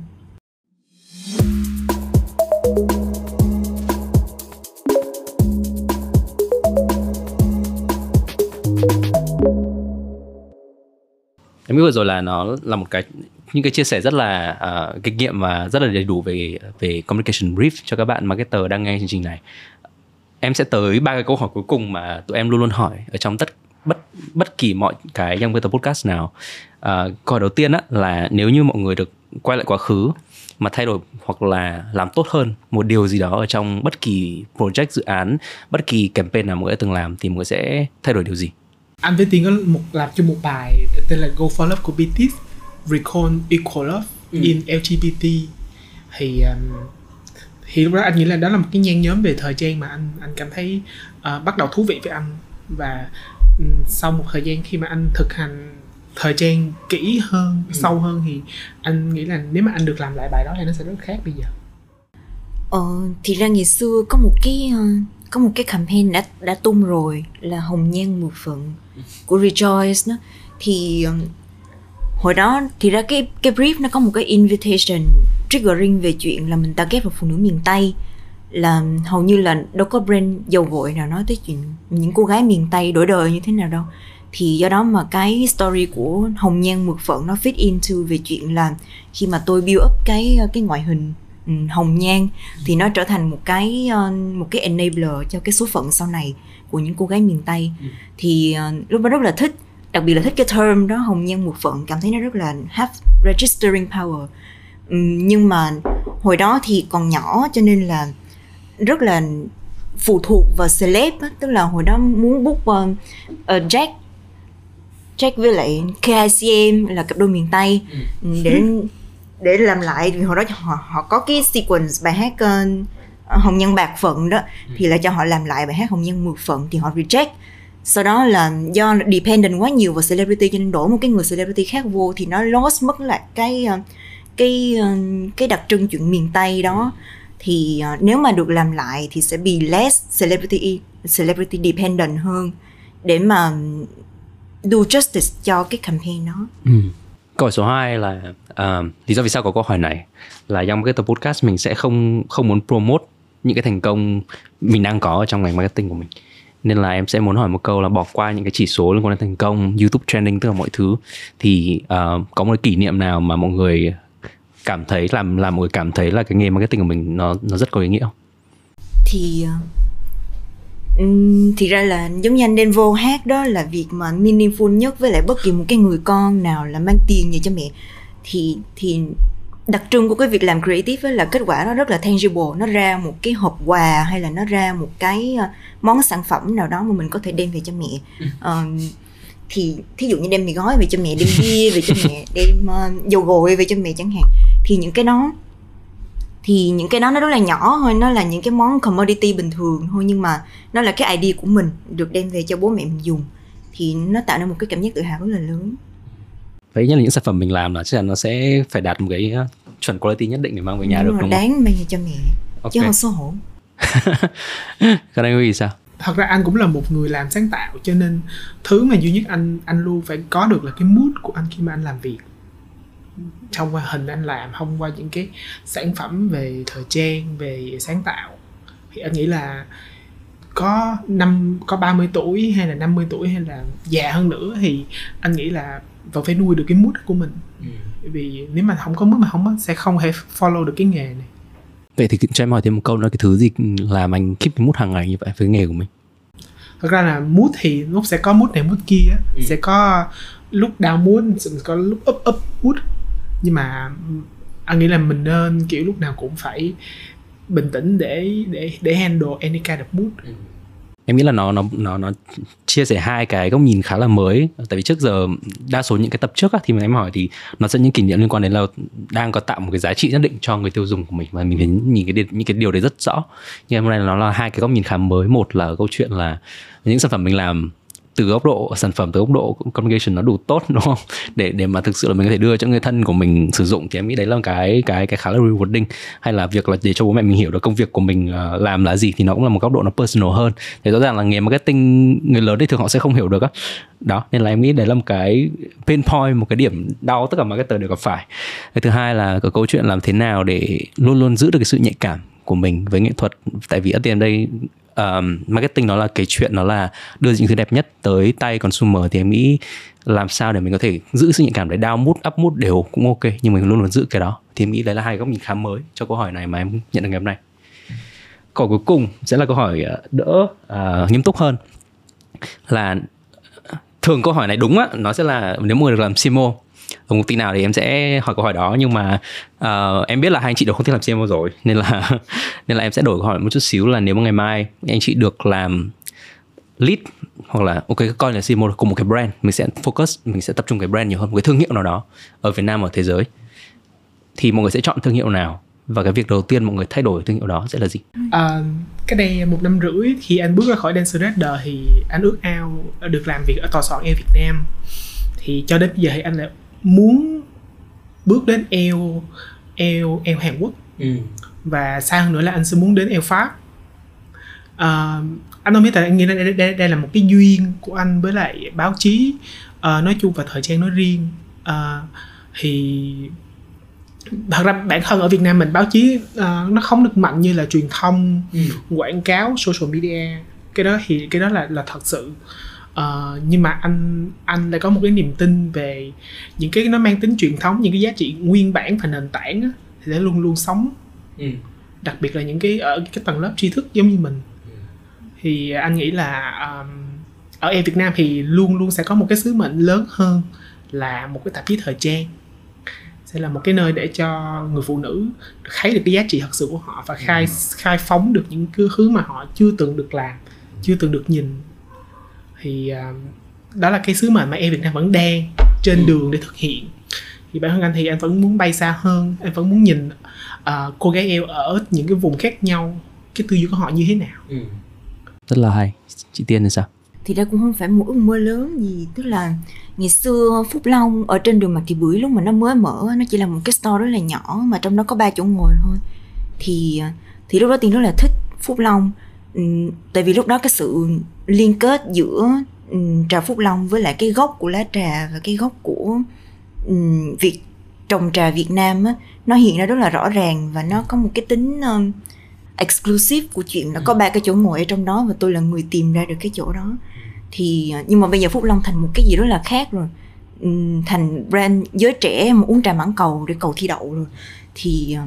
Em nghĩ vừa rồi là nó là một cái những cái chia sẻ rất là uh, kinh nghiệm và rất là đầy đủ về về communication brief cho các bạn marketer đang nghe chương trình này. Em sẽ tới ba cái câu hỏi cuối cùng mà tụi em luôn luôn hỏi ở trong tất bất bất kỳ mọi cái Young Better podcast nào uh, câu hỏi đầu tiên á là nếu như mọi người được quay lại quá khứ mà thay đổi hoặc là làm tốt hơn một điều gì đó ở trong bất kỳ project dự án bất kỳ campaign nào mọi người đã từng làm thì mọi người sẽ thay đổi điều gì? Anh với tiên có một làm cho một bài tên là Go for Love của BTS Recall Equal Love ừ. in LGBT thì um, thì lúc đó anh nghĩ là đó là một cái nhan nhóm về thời gian mà anh anh cảm thấy uh, bắt đầu thú vị với anh. Và um, sau một thời gian khi mà anh thực hành thời gian kỹ hơn ừ. sâu hơn thì anh nghĩ là nếu mà anh được làm lại bài đó thì nó sẽ rất khác bây giờ. Ờ, thì ra ngày xưa có một cái uh, có một cái campaign đã đã tung rồi là hồng nhan mười phận của Rejoice đó. Thì uh, hồi đó thì ra cái cái brief nó có một cái invitation triggering về chuyện là mình target vào phụ nữ miền Tây. Là hầu như là đâu có brand dầu gội nào nói tới chuyện những cô gái miền Tây đổi đời như thế nào đâu thì do đó mà cái story của Hồng Nhan Mực Phận nó fit into về chuyện là khi mà tôi build up cái cái ngoại hình ừ, hồng nhan thì nó trở thành một cái ờ, một cái enabler cho cái số phận sau này của những cô gái miền Tây ừ. thì ờ, lúc đó rất là thích đặc biệt là thích cái term đó hồng nhan một phận cảm thấy nó rất là have registering power nhưng mà hồi đó thì còn nhỏ cho nên là rất là phụ thuộc vào celeb tức là hồi đó muốn book uh, uh, Jack Jack với lại KICM là cặp đôi miền Tây. Ừ. để để làm lại vì hồi đó họ họ có cái sequence bài hát uh, hồng nhân bạc phận đó. Thì là cho họ làm lại bài hát hồng nhân mượt phận thì họ reject. Sau đó là do dependent quá nhiều vào celebrity cho nên đổ một cái người celebrity khác vô thì nó lost mất lại cái cái cái đặc trưng chuyện miền tây đó. Thì nếu mà được làm lại thì sẽ bị less celebrity celebrity dependent hơn để mà do justice cho cái campaign đó. Ừ. Câu hỏi số 2 là uh, lý do vì sao có câu hỏi này là trong cái tập podcast mình sẽ không không muốn promote những cái thành công mình đang có ở trong ngành marketing của mình nên là em sẽ muốn hỏi một câu là bỏ qua những cái chỉ số liên quan đến thành công YouTube trending tất cả mọi thứ thì uh, có một cái kỷ niệm nào mà mọi người cảm thấy làm làm mọi người cảm thấy là cái nghề marketing của mình nó nó rất có ý nghĩa không? Thì thì ra là giống như anh đen vô hát đó là việc mà meaningful nhất với lại bất kỳ một cái người con nào là mang tiền về cho mẹ. Thì thì đặc trưng của cái việc làm creative là kết quả nó rất là tangible nó ra một cái hộp quà hay là nó ra một cái ờ, món sản phẩm nào đó mà mình có thể đem về cho mẹ. Uh, thì thí dụ như đem mì gói về cho mẹ đem bia về cho mẹ đem uh, dầu gội về cho mẹ chẳng hạn thì những cái đó thì những cái đó nó rất là nhỏ thôi nó là những cái món commodity bình thường thôi nhưng mà nó là cái idea của mình được đem về cho bố mẹ mình dùng. Thì nó tạo nên một cái cảm giác tự hào rất là lớn. Vậy nhất là những sản phẩm mình làm là chắc là nó sẽ phải đạt một cái ờ, chuẩn quality nhất định để mang về nhà đúng được đúng đáng không? mang về cho mẹ okay. chứ không xấu hổ. Còn anh Huy sao? Thật ra anh cũng là một người làm sáng tạo cho nên thứ mà duy nhất anh anh luôn phải có được là cái mood của anh khi mà anh làm việc thông qua hình anh làm thông qua những cái sản phẩm về thời trang về sáng tạo. Thì anh nghĩ là có năm có 30 tuổi hay là 50 tuổi hay là già hơn nữa thì anh nghĩ là vẫn phải nuôi được cái mood của mình. Ừ. vì nếu mà không có mood mà không sẽ không thể follow được cái nghề này. Vậy thì cho em hỏi thêm một câu nữa cái thứ gì làm anh keep cái mood hàng ngày như vậy với nghề của mình? Thật ra là mood thì lúc sẽ có mood này mood kia ừ. sẽ có lúc down mood sẽ có lúc up up mood nhưng mà anh nghĩ là mình nên kiểu lúc nào cũng phải bình tĩnh để để để handle any kind of mood. Ừ. Em nghĩ là nó nó nó nó chia sẻ hai cái góc nhìn khá là mới. Tại vì trước giờ đa số những cái tập trước á, thì em hỏi thì nó sẽ những kỷ niệm liên quan đến là đang có tạo một cái giá trị nhất định cho người tiêu dùng của mình. Và mình phải nhìn cái những cái điều đấy rất rõ. Nhưng hôm nay nó là hai cái góc nhìn khá mới. Một là câu chuyện là những sản phẩm mình làm từ góc độ, sản phẩm từ góc độ communication nó đủ tốt, đúng không? Để để mà thực sự là mình có thể đưa cho người thân của mình sử dụng thì em nghĩ đấy là cái cái cái khá là rewarding. Hay là việc là để cho bố mẹ mình hiểu được công việc của mình ờ, làm là gì thì nó cũng là một góc độ nó personal hơn. Thì rõ ràng là nghề marketing người lớn thì thường họ sẽ không hiểu được á. Đó, nên là em nghĩ đấy là một cái pain point một cái điểm đau tất cả marketer đều gặp phải. Cái thứ hai là cái câu chuyện làm thế nào để luôn luôn giữ được cái sự nhạy cảm của mình với nghệ thuật. Tại vì ở tiền đây um, marketing nó là cái chuyện nó là đưa những thứ đẹp nhất tới tay consumer thì em nghĩ làm sao để mình có thể giữ sự nhạy cảm để down mood up mood đều cũng ok nhưng mình luôn luôn giữ cái đó. Thì em nghĩ đấy là hai góc nhìn khá mới cho câu hỏi này mà em nhận được ngày hôm nay. Câu cuối cùng sẽ là câu hỏi ờ, đỡ uh, nghiêm túc hơn. Là thường câu hỏi này đúng á nó sẽ là nếu người được làm CMO ở công ty nào thì em sẽ hỏi câu hỏi đó. Nhưng mà uh, em biết là hai anh chị đều không thích làm CMO rồi nên là nên là em sẽ đổi câu hỏi một chút xíu là nếu mà ngày mai anh chị được làm lead hoặc là ok coi là CMO cùng một cái brand mình sẽ focus mình sẽ tập trung cái brand nhiều hơn một cái thương hiệu nào đó ở Việt Nam ở thế giới thì mọi người sẽ chọn thương hiệu nào? Và cái việc đầu tiên mọi người thay đổi thương hiệu đó sẽ là gì? À, cái đây một năm rưỡi khi anh bước ra khỏi Dance Radar thì anh ước ao được làm việc ở tòa soạn Air Việt Nam. Thì cho đến bây giờ thì anh lại muốn bước đến eo eo eo Hàn Quốc. Ừ. và xa hơn nữa là anh sẽ muốn đến eo Pháp. À, anh không biết tại anh nghĩ đây, đây, đây là một cái duyên của anh với lại báo chí. À, nói chung và thời trang nói riêng. À, thì thật ra bản thân ở Việt Nam mình báo chí uh, nó không được mạnh như là truyền thông ừ. quảng cáo social media. Cái đó thì cái đó là là thật sự uh, nhưng mà anh anh lại có một cái niềm tin về những cái nó mang tính truyền thống những cái giá trị nguyên bản và nền tảng á, thì sẽ luôn luôn sống ừ. đặc biệt là những cái ở cái tầng lớp tri thức giống như mình ừ. thì anh nghĩ là um, ở em Việt Nam thì luôn luôn sẽ có một cái sứ mệnh lớn hơn là một cái tạp chí thời trang sẽ là một cái nơi để cho người phụ nữ thấy được cái giá trị thật sự của họ và khai ừ. khai phóng được những cái hướng mà họ chưa từng được làm chưa từng được nhìn thì uh, đó là cái sứ mệnh mà em Việt Nam vẫn đang trên ừ. đường để thực hiện. Thì bản thân anh thì anh vẫn muốn bay xa hơn anh vẫn muốn nhìn uh, cô gái em ở những cái vùng khác nhau cái tư duy của họ như thế nào. Ừ. rất là hay. Chị tiên thì sao? Thì đây cũng không phải một ước mơ lớn gì tức là ngày xưa Phúc Long ở trên đường Mạc Thị Bưởi lúc mà nó mới mở nó chỉ là một cái store rất là nhỏ mà trong đó có ba chỗ ngồi thôi. Thì thì lúc đó tiên rất là thích Phúc Long tại vì lúc đó cái sự liên kết giữa um, trà Phúc Long với lại cái gốc của lá trà và cái gốc của um, việc trồng trà Việt Nam á, nó hiện ra rất là rõ ràng và nó có một cái tính um, exclusive của chuyện là có ba cái chỗ ngồi ở trong đó và tôi là người tìm ra được cái chỗ đó. Thì nhưng mà bây giờ Phúc Long thành một cái gì rất là khác rồi. Thành brand giới trẻ mà uống trà mãn cầu để cầu thi đậu rồi. Thì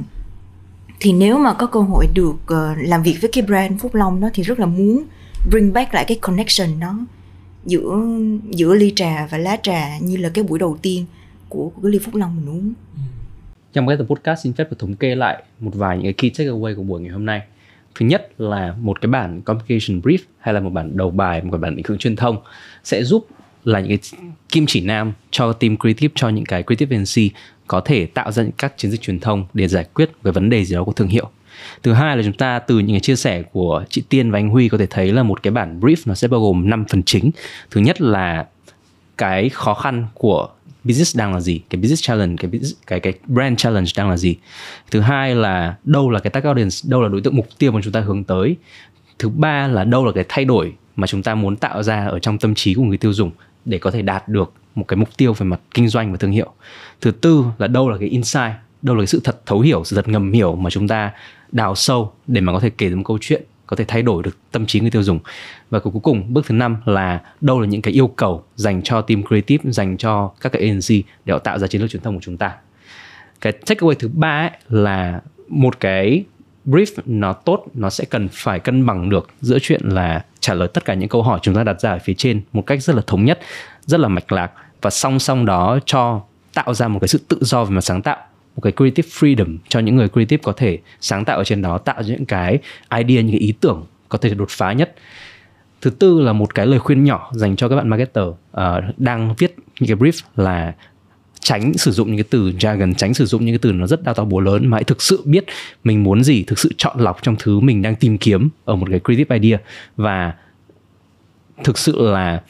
thì nếu mà có cơ hội được uh, làm việc với cái brand Phúc Long đó thì rất là muốn bring back lại cái connection đó giữa giữa ly trà và lá trà như là cái buổi đầu tiên của, của cái ly Phúc Long mình uống. Ừ. Trong cái tập podcast xin phép được thống kê lại một vài những cái key takeaway của buổi ngày hôm nay. Thứ nhất là một cái bản communication brief hay là một bản đầu bài, một cái bản định hướng truyền thông sẽ giúp là những cái kim chỉ nam cho team creative cho những cái creative agency có thể tạo ra những các chiến dịch truyền thông để giải quyết cái vấn đề gì đó của thương hiệu. Thứ hai là chúng ta từ những cái chia sẻ của chị Tiên và anh Huy có thể thấy là một cái bản brief nó sẽ bao gồm 5 phần chính. Thứ nhất là cái khó khăn của business đang là gì cái business challenge cái business, cái cái brand challenge đang là gì. Thứ hai là đâu là cái target audience đâu là đối tượng mục tiêu mà chúng ta hướng tới. Thứ ba là đâu là cái thay đổi mà chúng ta muốn tạo ra ở trong tâm trí của người tiêu dùng để có thể đạt được một cái mục tiêu về mặt kinh doanh và thương hiệu. Thứ tư là đâu là cái insight, đâu là cái sự thật thấu hiểu, sự thật ngầm hiểu mà chúng ta đào sâu để mà có thể kể được một câu chuyện, có thể thay đổi được tâm trí người tiêu dùng. Và cuối cùng, bước thứ năm là đâu là những cái yêu cầu dành cho team creative, dành cho các cái agency để họ tạo ra chiến lược truyền thông của chúng ta. Cái takeaway thứ ba ấy là một cái brief nó tốt nó sẽ cần phải cân bằng được giữa chuyện là trả lời tất cả những câu hỏi chúng ta đặt ra ở phía trên một cách rất là thống nhất rất là mạch lạc và song song đó cho tạo ra một cái sự tự do về mặt sáng tạo một cái creative freedom cho những người creative có thể sáng tạo ở trên đó tạo những cái idea những cái ý tưởng có thể đột phá nhất. Thứ tư là một cái lời khuyên nhỏ dành cho các bạn marketer uh, đang viết những cái brief là tránh sử dụng những cái từ jargon tránh sử dụng những cái từ nó rất đa to búa lớn mà hãy thực sự biết mình muốn gì, thực sự chọn lọc trong thứ mình đang tìm kiếm ở một cái creative idea. Và thực sự là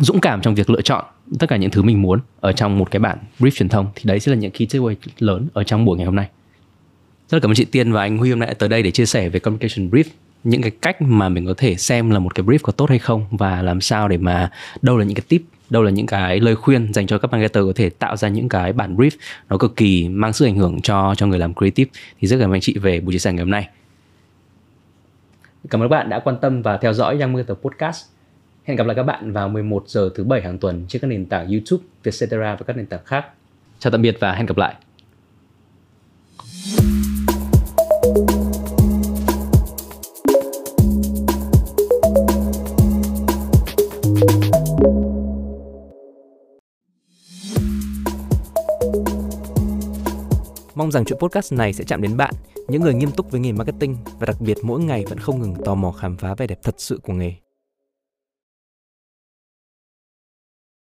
dũng cảm trong việc lựa chọn tất cả những thứ mình muốn ở trong một cái bản brief truyền thông. Thì đấy sẽ là những key takeaway lớn ở trong buổi ngày hôm nay. Rất là cảm ơn chị Tiên và anh Huy hôm nay tới đây để chia sẻ về communication brief. Những cái cách mà mình có thể xem là một cái brief có tốt hay không và làm sao để mà đâu là những cái tip đâu là những cái lời khuyên dành cho các marketer có thể tạo ra những cái bản brief nó cực kỳ mang sức ảnh hưởng cho cho người làm creative. Thì rất cảm ơn anh chị về buổi chia sẻ ngày hôm nay. Cảm ơn các bạn đã quan tâm và theo dõi Young Marketer Podcast. Hẹn gặp lại các bạn vào 11 giờ thứ bảy hàng tuần trên các nền tảng YouTube, Vietcetera và các nền tảng khác. Chào tạm biệt và hẹn gặp lại. Mong rằng chuyện podcast này sẽ chạm đến bạn, những người nghiêm túc với nghề marketing và đặc biệt mỗi ngày vẫn không ngừng tò mò khám phá vẻ đẹp thật sự của nghề.